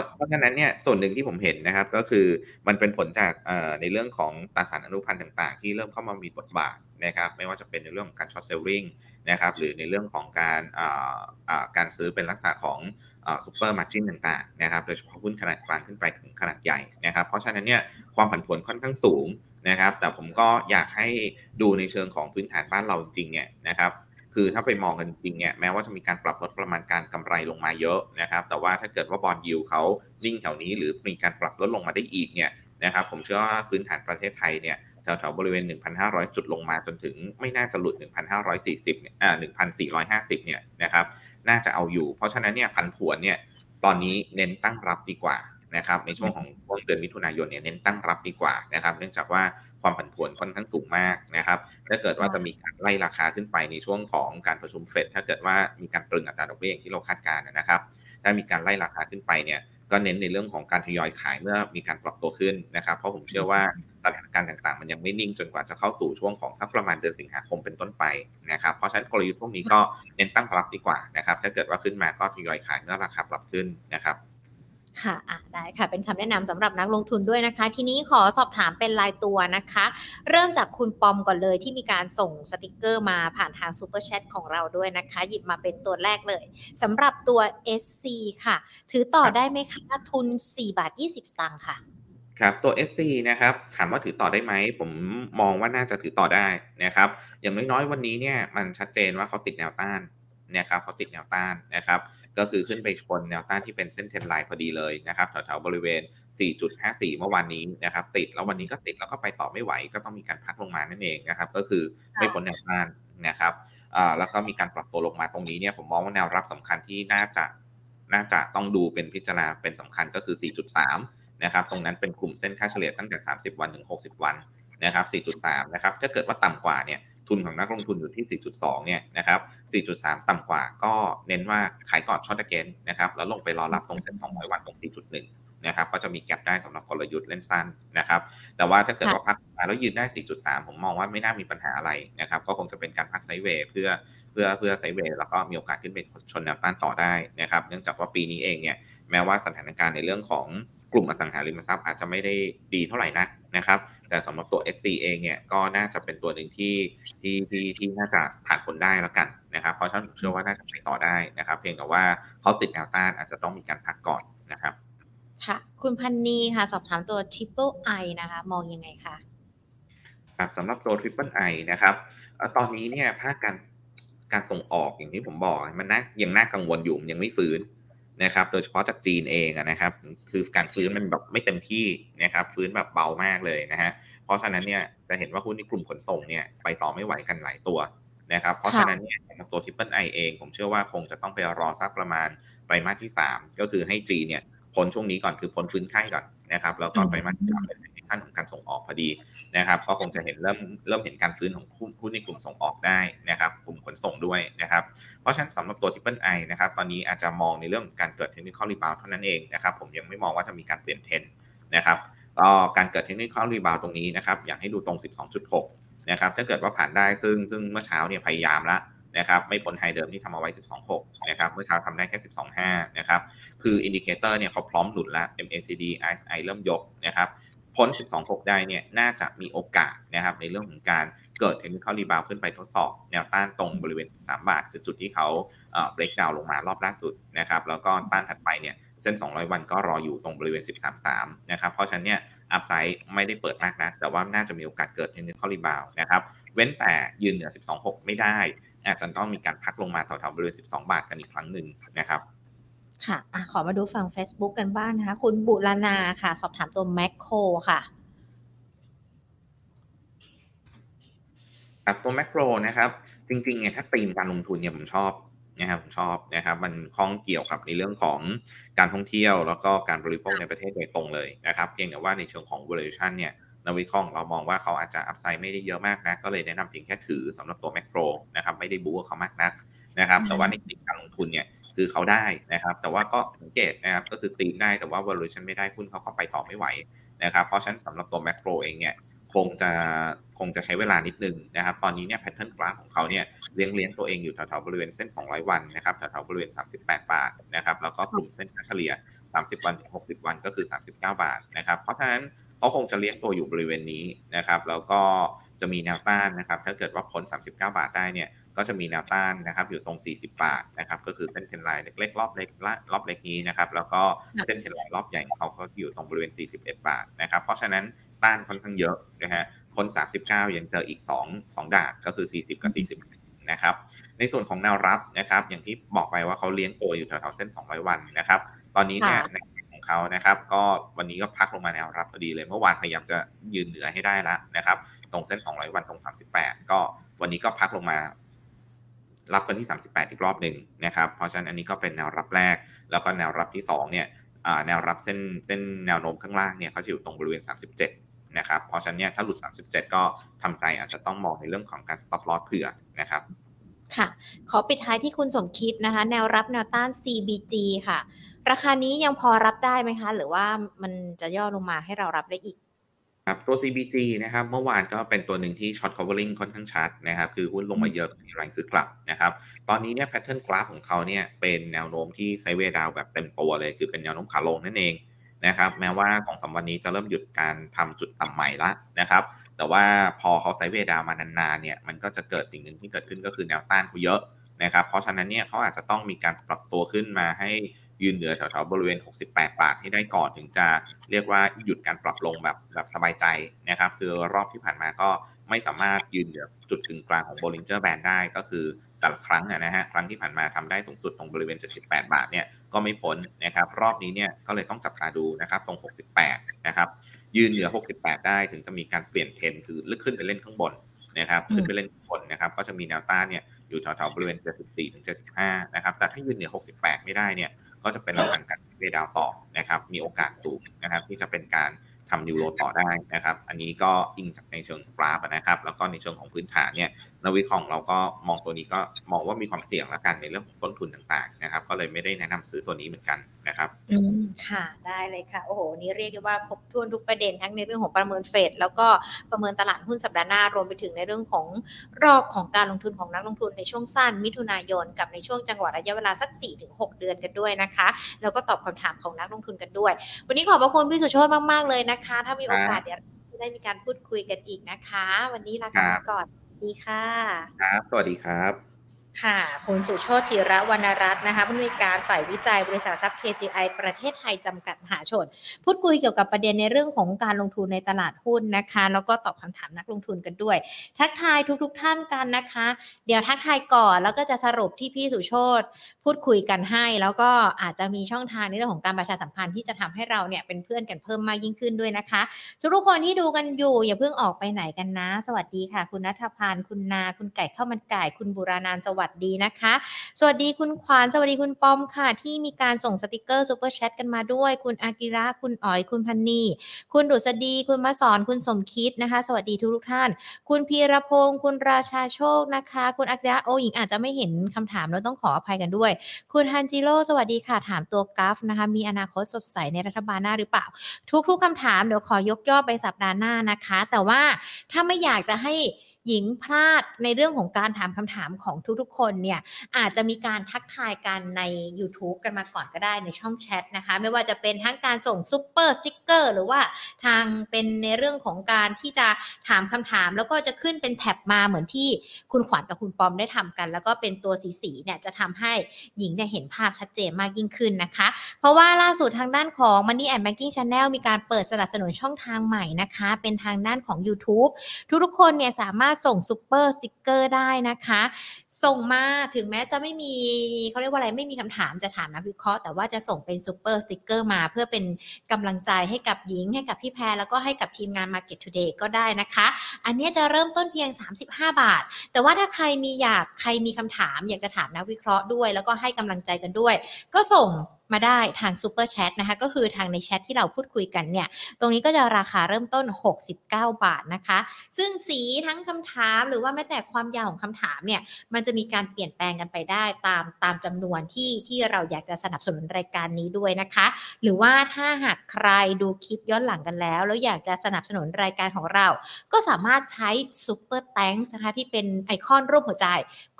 ะเพราะฉะนั้นเนี่ยส่วนหนึ่งที่ผมเห็นนะครับ ก็คือมันเป็นผลจากในเรื่องของตราสารอนุพันธ์ต่าง ๆ ที่เริ่มเข้ามามีบทบาทนะครับไม่ว่าจะเป็นในเรื่องของการ short selling นะครับหรือในเรื่องของการการซื้อเป็นลักษณะของ super margin ต่างๆนะครับโดยเฉพาะหุ้นขนาดกลางขึ้นไปถึงขนาดใหญ่นะครับเพราะฉะนั้นเนี่ยความผันผวนค่อนข้างสูง นะครับ แต่ผมก็อยากให้ดูในเชิงของพื้นฐานบ้านเราจริงๆเนี่ยนะครับ คือถ้าไปมองกันจริงเนี่ยแม้ว่าจะมีการปรับลดประมาณการกำไรลงมาเยอะนะครับ แต่ว่าถ้าเกิดว่าบอลยูเขานิ่งแถวนี้ หรือมีการปรับลดลงมาได้อีกเนี่ยนะครับ ผมเชื่อว่าพื้นฐานประเทศไทยเนี่ยแถวๆบริเวณ 1,500 จุดลงมาจนถึงไม่น่าจะหลุด 1,540เนี่ยอ่า1,450 เนี่ยนะครับ น่าจะเอาอยู่ เพราะฉะนั้นเนี่ยพันผวนเนี่ย ตอนนี้เน้นตั้งรับดีกว่า นะครับในช่วงของต้นเดือนมิถุนายนเนี่ยเน้นตั้งรับดีกว่านะครับ เนื่องจากว่าความผันผวนค่อนข้างสูงมากนะครับถ้าเกิดว่าจะมีการไล่ราคาขึ้นไปในช่วงของการประชุมเฟดถ้าเกิดว่ามีการตรึงอัตราดอกเบี้ยอย่างที่เราคาดการณ์นะครับ ถ้ามีการไล่ราคาขึ้นไปเนี่ยก็เน้นในเรื่องของการทยอยขายเมื่อมีการปรับตัวขึ้นนะครับ เพราะผมเชื่อว่าสถานการณ์ต่างๆ มันยังไม่นิ่งจนกว่าจะเข้าสู่ช่วงของสักประมาณเดือนสิงหาคมเป็นต้นไปนะครับ เพราะฉะนั้นกลยุทธ์พวกนี้ก็เน้นตั้งรับดีกว่านะครับ ถ้าเกิดว่าขึ้นมาก็ทยอยขายเมื่อราคาปรับขึ้นนะครับ ค่ะอะได้ค่ะ เป็นคำแนะนำสำหรับนักลงทุนด้วยนะคะ ทีนี้ขอสอบถามเป็นรายตัวนะคะ เริ่มจากคุณปอมก่อนเลยที่มีการส่งสติกเกอร์มาผ่านทาง Super Chat ของเราด้วยนะคะ หยิบมาเป็นตัวแรกเลยสำหรับตัว SC ค่ะ ถือต่อได้ไหมคะทุน 4 บาท 20 สตางค์ค่ะ ครับตัว SC นะครับ ถามว่าถือต่อได้ไหม ผมมองว่าน่าจะถือต่อได้นะครับ อย่างน้อยๆ วันนี้เนี่ยมันชัดเจนว่าเขาติดแนวต้านนะครับเขาติดแนวต้านนะครับ ก็คือขึ้นไปชนแนวต้านที่เป็นเส้นเทรนไลน์พอดีเลยนะครับแถวๆบริเวณ 4.54 เมื่อวานนี้นะครับติดแล้ววันนี้ก็ติดแล้วก็ไปต่อไม่ไหว ก็ต้องมีการพักลงมานั่นเองนะครับก็คือไม่พ้นแนวต้านนะครับแล้วก็มีการปรับตัวลงมาตรงนี้เนี่ยผมมองว่าแนวรับสำคัญที่น่าจะน่าจะต้องดูเป็นพิจารณาเป็นสำคัญก็คือ 4.3 นะครับ ตรงนั้นเป็นกลุ่มเส้นค่าเฉลี่ยตั้งแต่ 30 วันถึง 60 วันนะครับ 4.3 นะครับ ถ้าเกิดว่าต่ำกว่าเนี่ย ทุนของนักลงทุนอยู่ที่ 4.2 เนี่ยนะครับ 4.3 ต่ำกว่าก็เน้นว่าขายก่อนช็อตเกนนะครับ แล้วลงไปรอรับตรงเซ็น200 วันตรง 4.1 นะครับ ก็จะมีแก็บได้สำหรับกลยุทธ์เล่นสั้นนะครับ แต่ว่าถ้าเกิดว่าพักมาแล้วยืนได้ 4.3 ผมมองว่าไม่น่ามีปัญหาอะไรนะครับ ก็คงจะเป็นการพักไซด์เวย์เพื่อเพื่อเพื่อไซด์เวย์แล้วก็มีโอกาสขึ้นไปชนแนวต้านต่อได้นะครับ เนื่องจากว่าปีนี้เองเนี่ย แม้ว่าสถานการณ์ในเรื่องของกลุ่มอสังหาริมทรัพย์อาจจะไม่ได้ดีเท่าไหร่นักนะครับ แต่สำหรับตัว SC เองเนี่ยก็น่าจะเป็นตัวหนึ่งที่ที่ที่ที่น่าจะผ่านผลได้แล้วกันนะครับ เพราะฉะนั้นผมเชื่อว่าน่าจะไปต่อได้นะครับ เพียงแต่ว่าเขาติดแนวต้านอาจจะต้องมีการพักก่อนนะครับ ค่ะ คุณพันนีค่ะ สอบถามตัว Triple I นะคะ มองยังไงคะครับสำหรับตัว Triple I นะครับตอนนี้เนี่ยภาคการการส่งออกอย่างที่ผมบอกมันน่ายังน่ากังวลอยู่ยังไม่ฟื้น นะครับ โดยเฉพาะจากจีนเองนะครับ คือการฟื้นมันแบบไม่เต็มที่นะครับ ฟื้นแบบเบามากเลยนะฮะ เพราะฉะนั้นเนี่ยจะเห็นว่าหุ้นในกลุ่มขนส่งเนี่ยไปต่อไม่ไหวกันหลายตัวนะครับ เพราะฉะนั้นเนี่ยตัว Triple I เอง ผมเชื่อว่าคงจะต้องไปรอสักประมาณไตรมาสที่ 3 ก็คือให้จีนเนี่ยพ้นช่วงนี้ก่อนคือพ้นฟื้นไข้ก่อน นะครับแล้วก็ไตรมาสที่สามเป็น season ของการส่งออกพอดีนะครับก็คงจะเห็นเริ่มเริ่มเห็นการฟื้นของหุ้นในกลุ่มส่งออกได้นะครับกลุ่มขนส่งด้วยนะครับเพราะฉะนั้นสำหรับตัว Triple I นะครับตอนนี้อาจจะมองในเรื่องการเกิด technical rebound เท่านั้นเองนะครับผมยังไม่มองว่าจะมีการเปลี่ยนเทรนนะครับก็การเกิด technical rebound ตรงนี้นะครับอยากให้ดูตรง 12.6 นะครับถ้าเกิดว่าผ่านได้ซึ่งซึ่งเมื่อเช้าเนี่ยพยายามแล้ว นะครับไม่พ้น high เดิมที่ทำเอาไว้ 12.6 นะครับเมื่อเช้าทำได้แค่ 12.5 นะครับ คือ indicator เนี่ยเขาพร้อมหลุดแล้ว MACD RSI เริ่มยกนะครับพ้น 12.6 ได้เนี่ยน่าจะมีโอกาสนะครับในเรื่องของการเกิด technical rebound ขึ้นไปทดสอบแนวต้านตรงบริเวณ3บาทคือจุดที่เขาเอ่อ break down ลงมารอบล่าสุดนะครับแล้วก็ต้านถัดไปเนี่ยเส้น 200 วันก็รออยู่ตรงบริเวณ 13.3 นะครับ เพราะฉะนั้นเนี่ย upside ไม่ได้เปิดมากนะ แต่ว่าน่าจะมีโอกาสเกิด technical rebound นะครับ เว้นแต่ยืนเหนือ 12.6 ไม่ได้อาจจะต้องมีการพักลงมาแถวๆบริเวณ 12 บาทกันอีกครั้งหนึ่งนะครับค่ะอะขอมาดูฝั่ง Facebook กันบ้างนะคะ คุณบุรณาค่ะ สอบถามตัวแมคโครค่ะครับตัวแมคโครนะครับ จริงๆเนี่ยถ้าตีมการลงทุนเนี่ยผมชอบนะครับผมชอบนะครับ มันคล้องเกี่ยวกับในเรื่องของการท่องเที่ยว แล้วก็การบริโภคในประเทศโดยตรงเลยนะครับ เพียงแต่ว่าในเชิงของ valuation เนี่ย นวิเคราะห์เรามองว่าเขาอาจจะอัพไซด์ไม่ได้เยอะมากนะก็เลยแนะนำเพียงแค่ถือสำหรับตัวแมกโรนะครับไม่ได้บู๊เขามากนักนะครับแต่ว่าในกลุ่มการลงทุนเนี่ยคือเขาได้นะครับ แต่ว่าก็สังเกตนะครับก็คือตีนได้แต่ว่า valuation ไม่ได้หุ้นเขาเข้าไปต่อไม่ไหวนะครับเพราะฉะนั้นสำหรับตัวแมกโรเองเนี่ยคงจะคงจะใช้เวลานิดนึงนะครับ ตอนนี้เนี่ยแพทเทิร์นกราฟของเขาเนี่ยเลี้ยงเลี้ยงตัวเองอยู่แถวๆบริเวณเส้น 200 วันนะครับแถวๆบริเวณ 38 บาทนะครับ แล้วก็กลุ่มเส้นค่าเฉลี่ย 30 วันถึง60 วันก็คือ 39 บาทนะครับ เพราะฉะนั้น เขาคงจะเลี้ยงตัวอยู่บริเวณนี้นะครับแล้วก็จะมีแนวต้านนะครับถ้าเกิดว่าพ้น39 บาทได้เนี่ยก็จะมีแนวต้านนะครับอยู่ตรง 40 บาทนะครับก็คือเส้นเทนไลน์เล็กๆรอบเล็กรอบเล็กนี้นะครับแล้วก็เส้นเทนไลน์รอบใหญ่เขาก็อยู่ตรงบริเวณ 41 บาทนะครับเพราะฉะนั้นต้านค่อนข้างเยอะนะฮะพ้น39 ยังเจออีก 2 2 ดานก็คือ 40 กับ 40 นะครับในส่วนของแนวรับนะครับอย่างที่บอกไปว่าเขาเลี้ยงตัวอยู่แถวๆเส้น 200 วันนะครับตอนนี้เนี่ย เขานะครับ ก็วันนี้ก็พักลงมาแนวรับพอดีเลย เมื่อวานพยายามจะยืนเหนือให้ได้แล้วนะครับ ตรงเส้น 200 วันตรง 38 ก็วันนี้ก็พักลงมารับกันที่ 38 อีกรอบหนึ่งนะครับ เพราะฉะนั้นอันนี้ก็เป็นแนวรับแรก แล้วก็แนวรับที่ 2 เนี่ยแนวรับเส้นเส้นแนวโน้มข้างล่างเนี่ยเขาจะอยู่ตรงบริเวณ 37 นะครับ เพราะฉะนั้นเนี่ยถ้าหลุด 37 ก็ทำใจอาจจะต้องมองในเรื่องของการ stop loss เผื่อนะครับ ค่ะ ขอปิดท้ายที่คุณสมคิดนะคะ แนวรับแนวต้าน CBG ค่ะ ราคานี้ยังพอรับได้ไหมคะ หรือว่ามันจะย่อลงมาให้เรารับได้อีกครับตัว CBG นะครับเมื่อวานก็เป็นตัวหนึ่งที่ช็อต covering ค่อนข้างชัดนะครับคือหุ้นลงมาเยอะมีแรงซื้อกลับนะครับตอนนี้เนี่ยแพทเทิร์นกราฟของเขาเนี่ยเป็นแนวโน้มที่ไซเวดาวแบบเต็มตัวเลย คือเป็นแนวโน้มขาลงนั่นเองนะครับแม้ว่าของสมวันนี้จะเริ่มหยุดการทำจุดต่ำใหม่ละนะครับ แต่ว่าพอเขาไซเวดาวมานานๆเนี่ยมันก็จะเกิดสิ่งหนึ่งที่เกิดขึ้นก็คือแนวต้านเขาเยอะนะครับเพราะฉะนั้นเนี่ยเขาอาจจะต้องมีการปรับตัวขึ้นมาให้ยืนเหนือแถวๆบริเวณ 68 บาทให้ได้ก่อนถึงจะเรียกว่าหยุดการปรับลงแบบแบบสบายใจนะครับคือรอบที่ผ่านมาก็ไม่สามารถยืนเหนือจุดกึ่งกลางของ Bollinger Band ได้ก็คือแต่ละครั้งนะฮะครั้งที่ผ่านมาทำได้สูงสุดตรงบริเวณ 78 บาทเนี่ยก็ไม่พ้นนะครับรอบนี้เนี่ยก็เลยต้องจับตาดูนะครับตรง 68 นะครับ ยืนเหนือ 68 ได้ถึงจะมีการเปลี่ยนเทรนคือลึกขึ้นไปเล่นข้างบนนะครับขึ้นไปเล่นข้างบนนะครับก็จะมีแนวต้านเนี่ยอยู่แถวๆบริเวณ 74ถึง75 นะครับแต่ถ้ายืนเหนือ 68 ไม่ได้เนี่ยก็จะเป็นลักษณะการเซดาวต่อนะครับมีโอกาสสูงนะครับที่จะเป็นการ ทำนิวโรต่อได้นะครับ อันนี้ก็อิงจากในเชิงกราฟนะครับ แล้วก็ในเชิงของพื้นฐานเนี่ยนักวิเคราะห์เราก็มองตัวนี้ก็มองว่ามีความเสี่ยงและกันในเรื่องของต้นทุนต่างๆนะครับ ก็เลยไม่ได้แนะนำซื้อตัวนี้เหมือนกันนะครับอืมค่ะ ได้เลยค่ะ โอ้โห นี่เรียกได้ว่าครบถ้วนทุกประเด็นทั้งในเรื่องของประเมินเฟดแล้วก็ประเมินตลาดหุ้นสัปดาห์หน้ารวมไปถึงในเรื่องของรอบของการลงทุนของนักลงทุนในช่วงสั้นมิถุนายน กับในช่วงจังหวะระยะเวลาสัก 4-6 เดือนกันด้วยนะคะ แล้วก็ตอบคำถามของนักลงทุนกันด้วย วันนี้ขอบพระคุณพี่สุโชตมากๆเลยนะคะถ้ามีโอกาสเดี๋ยวได้มีการพูดคุยกันอีกนะคะ วันนี้ลาไปก่อนดีค่ะ ครับ สวัสดีครับ ค่ะ คุณสุโชติระวรรณรัตน์นะคะผู้อำนวยการฝ่ายวิจัยบริษัทซับ KGI ประเทศไทยจำกัดมหาชน พูดคุยเกี่ยวกับประเด็นในเรื่องของการลงทุนในตลาดหุ้นนะคะ แล้วก็ตอบคำถามนักลงทุนกันด้วย ทักทายทุกๆทท่านกันนะคะ เดี๋ยวทักทายก่อนแล้วก็จะสรุปที่พี่สุโชตพูดคุยกันให้ แล้วก็อาจจะมีช่องทางในเรื่องของการประชาสัมพันธ์ที่จะทำให้เราเนี่ยเป็นเพื่อนกันเพิ่มมากยิ่งขึ้นด้วยนะคะ ทุกๆคนที่ดูกันอยู่อย่าเพิ่งออกไปไหนกันนะ สวัสดีค่ะ คุณนัทพันธ์คุณนาคุณไก่ข้าวมันไก่คุณบุรานานสวัสดสดีนะคะ สวัสดีคุณขวานสวัสดีคุณปอมค่ะ ที่มีการส่งสติกเกอร์ซูเปอร์แชทกันมาด้วย คุณอากิระคุณอ๋อยคุณพันนีคุณดุษฎีคุณมาสอนคุณสมคิดนะคะ สวัสดีทุกทุกท่าน คุณพีรพงศ์คุณราชาโชคนะคะ คุณอากิระโอหญิงอาจจะไม่เห็นคำถามแล้วต้องขออภัยกันด้วย คุณฮันจิโร่สวัสดีค่ะถามตัว GULF นะคะ มีอนาคตสดใสในรัฐบาลหน้าหรือเปล่า ทุกๆคำถามเดี๋ยวขอยกย่อไปสัปดาห์หน้านะคะ แต่ว่าถ้าไม่อยากจะให้ หญิงพลาดในเรื่องของการถามคำถามของทุกๆ คนเนี่ยอาจจะมีการทักทายกันใน YouTube กันมาก่อนก็ได้ในช่องแชทนะคะ ไม่ว่าจะเป็นทั้งการส่ง super sticker หรือว่าทางเป็นในเรื่องของการที่จะถามคำถาม แล้วก็จะขึ้นเป็น tab มาเหมือนที่คุณขวัญกับคุณปอมได้ทำกัน แล้วก็เป็นตัวสีสีเนี่ยจะทำให้หญิงเนี่ยเห็นภาพชัดเจนมากยิ่งขึ้นนะคะ เพราะว่าล่าสุดทางด้านของ Money and Banking Channel มีการเปิดสนับสนุนช่องทางใหม่นะคะ เป็นทางด้านของ YouTube ทุกๆคนเนี่ยสามารถส่ง super sticker ได้นะคะ ส่งมาถึงแม้จะไม่มีเขาเรียกว่าอะไรไม่มีคำถามจะถามนักวิเคราะห์แต่ว่าจะส่งเป็น super sticker มา เพื่อเป็นกำลังใจให้กับหญิงให้กับพี่แพรแล้วก็ให้กับทีมงาน Market Today ก็ได้นะคะ อันนี้จะเริ่มต้นเพียง 35 บาท แต่ว่าถ้าใครมีอยากใครมีคำถาม อยากจะถามนักวิเคราะห์ด้วย แล้วก็ให้กำลังใจกันด้วย ก็ส่งมาได้ทางซูเปอร์แชทนะคะ ก็คือทางในแชทที่เราพูดคุยกันเนี่ย ตรงนี้ก็จะราคาเริ่มต้น 69 บาทนะคะ ซึ่งสีทั้งคำถามหรือว่าแม้แต่ความยาวของคำถามเนี่ยมันจะมีการเปลี่ยนแปลงกันไปได้ตามตามจำนวนที่ที่เราอยากจะสนับสนุนรายการนี้ด้วยนะคะ หรือว่าถ้าหากใครดูคลิปย้อนหลังกันแล้ว แล้วอยากจะสนับสนุนรายการของเรา ก็สามารถใช้ซูเปอร์แตงนะคะที่เป็นไอคอนรูปหัวใจ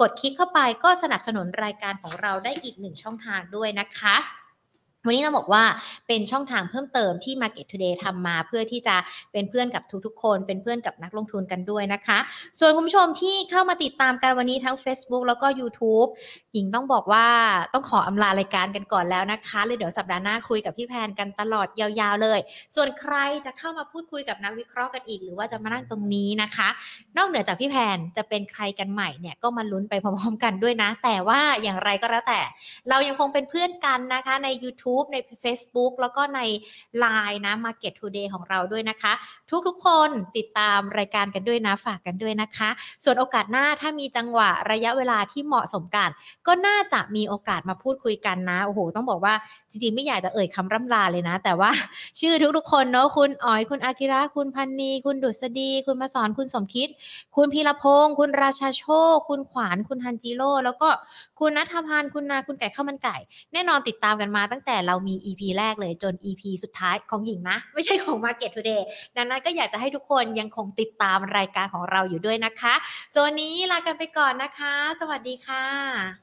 กดคลิกเข้าไปก็สนับสนุนรายการของเราได้อีกหนึ่งช่องทางด้วยนะคะ วันนี้เราบอกว่าเป็นช่องทางเพิ่มเติมที่ Market Today ทำมาเพื่อที่จะเป็นเพื่อนกับทุกๆ คน เป็นเพื่อนกับนักลงทุนกันด้วยนะคะ ส่วนคุณผู้ชมที่เข้ามาติดตามกันวันนี้ทั้ง Facebook แล้วก็ YouTube หญิงต้องบอกว่าต้องขออำลารายการกันก่อนแล้วนะคะเลยเดี๋ยวสัปดาห์หน้าคุยกับพี่แพนกันตลอดยาวๆเลย ส่วนใครจะเข้ามาพูดคุยกับนักวิเคราะห์กันอีก หรือว่าจะมานั่งตรงนี้นะคะ นอกเหนือจากพี่แพนจะเป็นใครกันใหม่เนี่ยก็มาลุ้นไปพร้อมๆกันด้วยนะ แต่ว่าอย่างไรก็แล้วแต่ เรายังคงเป็นเพื่อนกันนะคะใน YouTube ใน Facebook แล้วก็ใน Line นะ Market Today ของเราด้วยนะคะ ทุกๆคนติดตามรายการกันด้วยนะ ฝากกันด้วยนะคะ ส่วนโอกาสหน้าถ้ามีจังหวะระยะเวลาที่เหมาะสมกันก็น่าจะมีโอกาสมาพูดคุยกันนะโอ้โหต้องบอกว่าจริงๆไม่อยากจะเอ่ยคำร่ำลาเลยนะ แต่ว่าชื่อทุกๆคนเนาะคุณอ๋อยคุณอากิระคุณพันนีคุณดุษฎีคุณมาสอนคุณสมคิด คุณพีรพงศ์คุณราชาโชค คุณขวานคุณฮันจิโร่แล้วก็คุณนัทพันธ์คุณนาคุณไก่ข้าวมันไก่ แน่นอนติดตามกันมาตั้งแต่แต่เรามี EP แรกเลยจน EP สุดท้ายของหญิงนะ ไม่ใช่ของ Market Today ดังนั้นก็อยากจะให้ทุกคนยังคงติดตามรายการของเราอยู่ด้วยนะคะส่วนนนี้ลากันไปก่อนนะคะ สวัสดีค่ะ